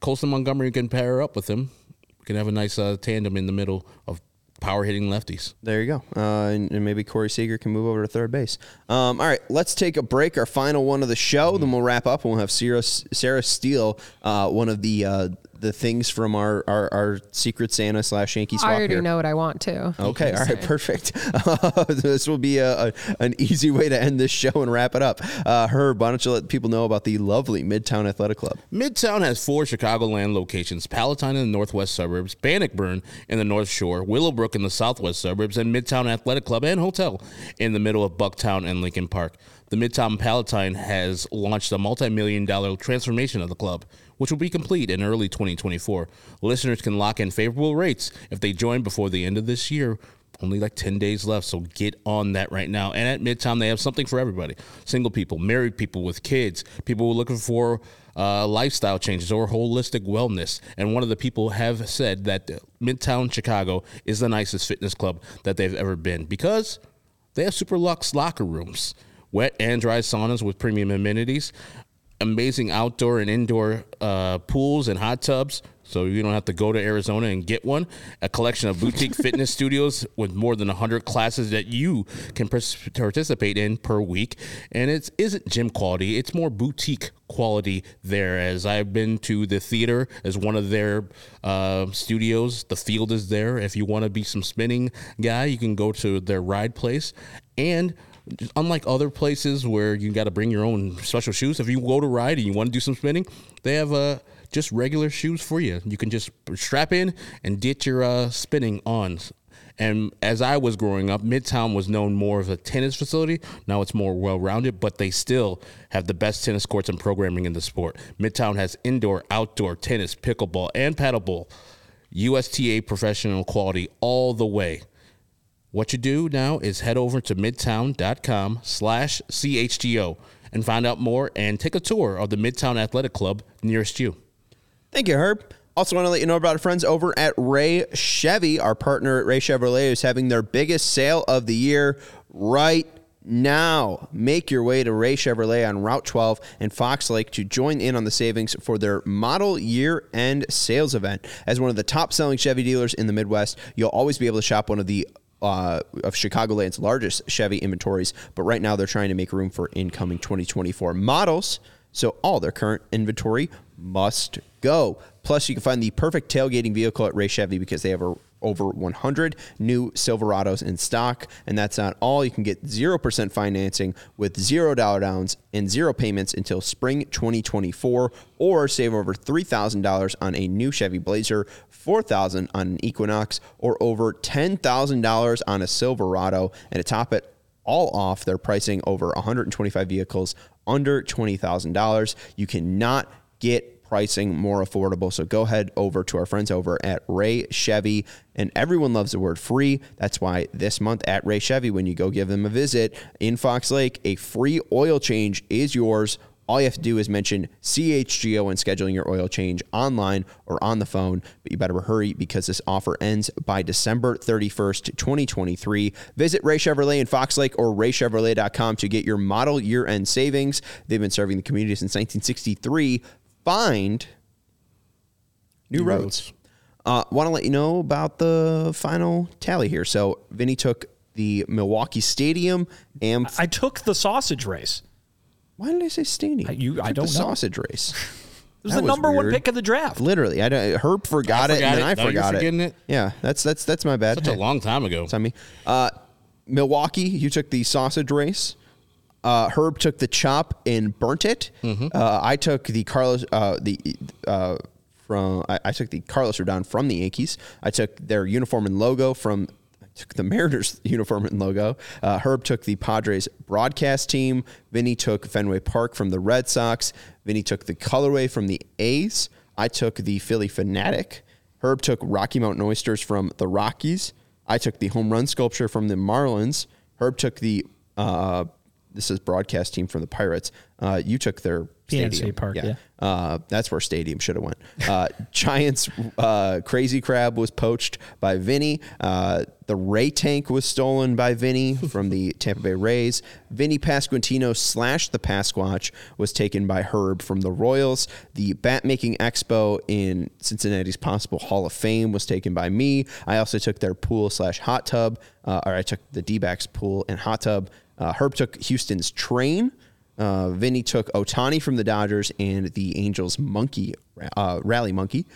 Colson Montgomery can pair up with him. We can have a nice uh, tandem in the middle of power hitting lefties. There you go. Uh, and, and maybe Corey Seager can move over to third base. Um, all right, let's take a break. Our final one of the show. Then we'll wrap up and we'll have Sarah, Sarah Steele, uh, one of the uh, the things from our, our, our Secret Santa slash Yankee swap I already here. know what I want to. Okay, all right, perfect. this will be a, a, an easy way to end this show and wrap it up. Uh, Herb, why don't you let people know about the lovely Midtown Athletic Club? Midtown has four Chicagoland locations Palatine in the northwest suburbs, Bannockburn in the north shore, Willowbrook in the southwest suburbs, and Midtown Athletic Club and Hotel in the middle of Bucktown and Lincoln Park. The Midtown Palatine has launched a multi million dollar transformation of the club, which will be complete in early 2024. Listeners can lock in favorable rates if they join before the end of this year. Only like 10 days left, so get on that right now. And at Midtown, they have something for everybody single people, married people with kids, people looking for uh, lifestyle changes or holistic wellness. And one of the people have said that Midtown Chicago is the nicest fitness club that they've ever been because they have super luxe locker rooms, wet and dry saunas with premium amenities, amazing outdoor and indoor uh, pools and hot tubs. So you don't have to go to Arizona and get one. A collection of boutique fitness studios with more than 100 classes that you can participate in per week. And it isn't gym quality, it's more boutique quality there. As I've been to the theater as one of their uh, studios, the field is there. If you want to be some spinning guy, you can go to their ride place. And unlike other places where you got to bring your own special shoes, if you go to ride and you want to do some spinning, they have uh, just regular shoes for you. You can just strap in and get your uh, spinning on. And as I was growing up, Midtown was known more of a tennis facility. Now it's more well rounded, but they still have the best tennis courts and programming in the sport. Midtown has indoor, outdoor tennis, pickleball, and paddleball. USTA professional quality all the way. What you do now is head over to midtown.com slash CHGO and find out more and take a tour of the Midtown Athletic Club nearest you. Thank you, Herb. Also, want to let you know about our friends over at Ray Chevy. Our partner at Ray Chevrolet is having their biggest sale of the year right now. Make your way to Ray Chevrolet on Route 12 in Fox Lake to join in on the savings for their model year end sales event. As one of the top selling Chevy dealers in the Midwest, you'll always be able to shop one of the uh, of Chicagoland's largest Chevy inventories, but right now they're trying to make room for incoming 2024 models. So all their current inventory must go. Plus, you can find the perfect tailgating vehicle at Ray Chevy because they have a, over 100 new Silverados in stock. And that's not all. You can get 0% financing with $0 downs and zero payments until spring 2024, or save over $3,000 on a new Chevy Blazer, $4,000 on an Equinox, or over $10,000 on a Silverado. And to top it all off, they're pricing over 125 vehicles under $20,000. You cannot get pricing more affordable. So go ahead over to our friends over at Ray Chevy, and everyone loves the word free. That's why this month at Ray Chevy, when you go give them a visit in Fox Lake, a free oil change is yours. All you have to do is mention CHGO when scheduling your oil change online or on the phone, but you better hurry because this offer ends by December 31st, 2023. Visit Ray Chevrolet in Fox Lake or raychevrolet.com to get your model year end savings. They've been serving the community since 1963. Find new roads. Uh, Want to let you know about the final tally here. So, Vinnie took the Milwaukee Stadium and I took the sausage race. why did I say stadium? I- you- I took don't the know. sausage race. It was That the was number one pick of the draft. Literally, I don't, Herb forgot, I it, forgot and then it. I Now you're forgot forgetting it? Yeah, that's that's that's my bad. Such a long time ago. it's on me. Uh, Milwaukee, you took the sausage race. Uh, Herb took the chop and burnt it. Mm-hmm. Uh, I took the Carlos uh, the uh, from I, I took the Carlos Rodon from the Yankees. I took their uniform and logo from I took the Mariners uniform and logo. Uh, Herb took the Padres broadcast team. Vinnie took Fenway Park from the Red Sox. Vinnie took the colorway from the A's. I took the Phillie Phanatic. Herb took Rocky Mountain Oysters from the Rockies. I took the home run sculpture from the Marlins. Herb took the uh, this is broadcast team from the Pirates. Uh, you took their PNC stadium. Park, yeah. Uh, that's where stadium should have went. Uh, Giants uh, Crazy Crab was poached by Vinnie. Uh, the Ray Tank was stolen by Vinnie from the Tampa Bay Rays. Vinnie Pasquantino slash the Pasquatch was taken by Herb from the Royals. The Bat Making Expo in Cincinnati's possible Hall of Fame was taken by me. I also took their pool slash hot tub, uh, or I took the D backs pool and hot tub. Uh, Herb took Houston's train. Uh, Vinnie took Ohtani from the Dodgers and the Angels monkey uh, rally monkey.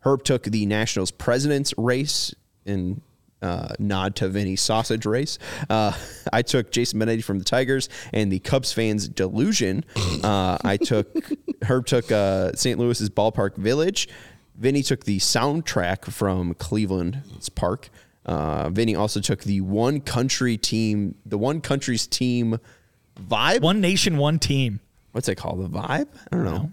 Herb took the Nationals president's race in uh, nod to Vinnie's sausage race. Uh, I took Jason Benetti from the Tigers and the Cubs fans delusion. Uh, I took Herb took uh, St. Louis's ballpark village. Vinnie took the soundtrack from Cleveland's park. Uh, Vinnie also took the one country team, the one country's team vibe. One nation, one team. What's it called? The vibe? I don't know.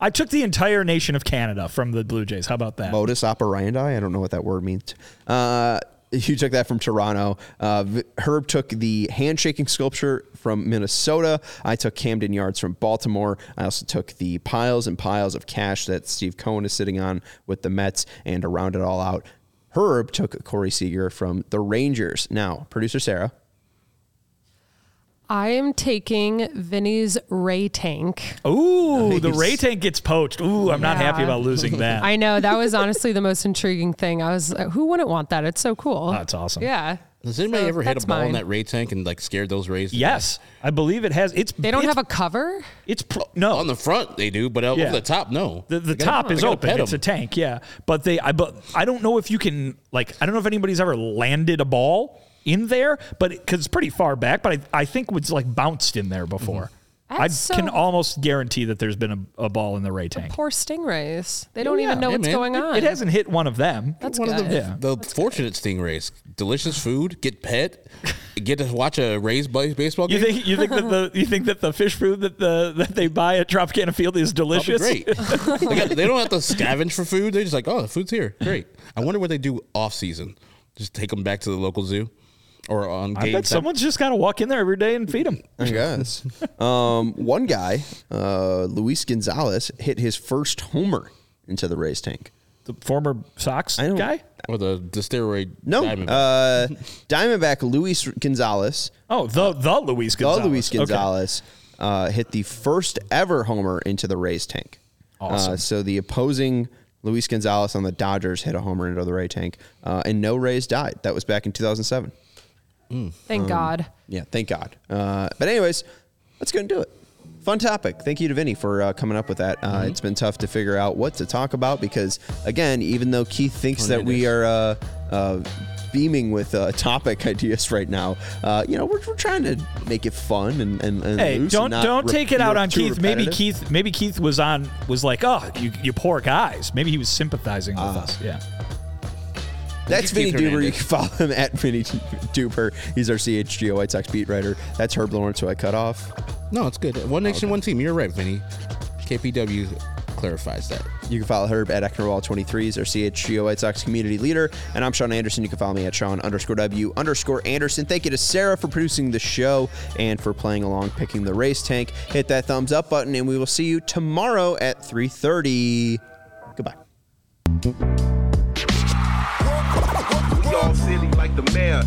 I took the entire nation of Canada from the Blue Jays. How about that? Modus operandi. I don't know what that word means. Uh, you took that from Toronto. Uh, Herb took the handshaking sculpture from Minnesota. I took Camden Yards from Baltimore. I also took the piles and piles of cash that Steve Cohen is sitting on with the Mets. And to round it all out, Herb took Corey Seager from the Rangers. Now, producer Sarah. I am taking Vinnie's Ray Tank. Ooh, the Ray Tank gets poached. Ooh, I'm not happy about losing that. I know that was honestly the most intriguing thing. I was like, who wouldn't want that? It's so cool. That's awesome. Yeah. Has anybody So ever hit a that's ball in mine. that Ray tank and like scared those Rays? Yes, I believe it has. It's They don't it's, have a cover. It's pro, no On the front they do, but over Yeah. the top, no. The, the They gotta- top they is gotta open. pet It's a 'em. tank, yeah. But they, I, but I don't know if you can like. I don't know if anybody's ever landed a ball in there, but because it's pretty far back. But I, I think it's like bounced in there before. Mm-hmm. I so- can almost guarantee that there's been a, a ball in the Ray tank. Poor stingrays. They don't oh, yeah. even know Hey, what's man. going on. It hasn't hit one of them. That's One good. of the, Yeah. the fortunate stingrays. Delicious food, get pet, get to watch a Rays base- baseball You game. think you think that the you think that the fish food that the that they buy at Tropicana Field is That'll be delicious? great. they, got, they don't have to scavenge for food. They're just like, oh, the food's here. Great. I wonder what they do off season. Just take them back to the local zoo or on I bet someone's just got to walk in there every day and feed them. I guess. um, one guy, uh, Luis Gonzalez, hit his first homer into the Rays tank. The former Sox guy. or the, the steroid. No, diamond. uh, Diamondback Luis Gonzalez, Oh, the the Luis the Gonzalez. Luis Okay. Gonzalez, uh, hit the first ever homer into the Rays tank. Awesome. Uh, so the opposing Luis Gonzalez on the Dodgers hit a homer into the Ray tank, uh, and no Rays died. That was back in 2007. Thank Um, God. Yeah, thank God. Uh, but anyways, let's go and do it. Fun topic. Thank you to Vinnie for uh, coming up with that. Uh, It's been tough to figure out what to talk about because, again, even though Keith thinks that we are uh, uh, beaming with uh, topic ideas right now, uh, you know, we're, we're trying to make it fun and, and, and Hey, loose don't and not don't re- take it out on too Keith. Maybe. Keith maybe Keith was on was like, oh, you, you poor guys. Maybe he was sympathizing with Ah. us. Yeah. That's Vinnie Duber. You can follow him at Vinnie Duber. He's our CHGO White Sox beat writer. That's Herb Lawrence, who I cut off. no, it's good. One oh, nation, one team. You're right, Vinnie. KPW clarifies that. You can follow Herb at Ecknerwall23. He's our CHGO White Sox community leader. And I'm Sean Anderson. You can follow me at Sean underscore W underscore Anderson. Thank you to Sarah for producing the show and for playing along, picking the race tank. Hit that thumbs up button, and we will see you tomorrow at 3.30. Goodbye. All silly like the mayor.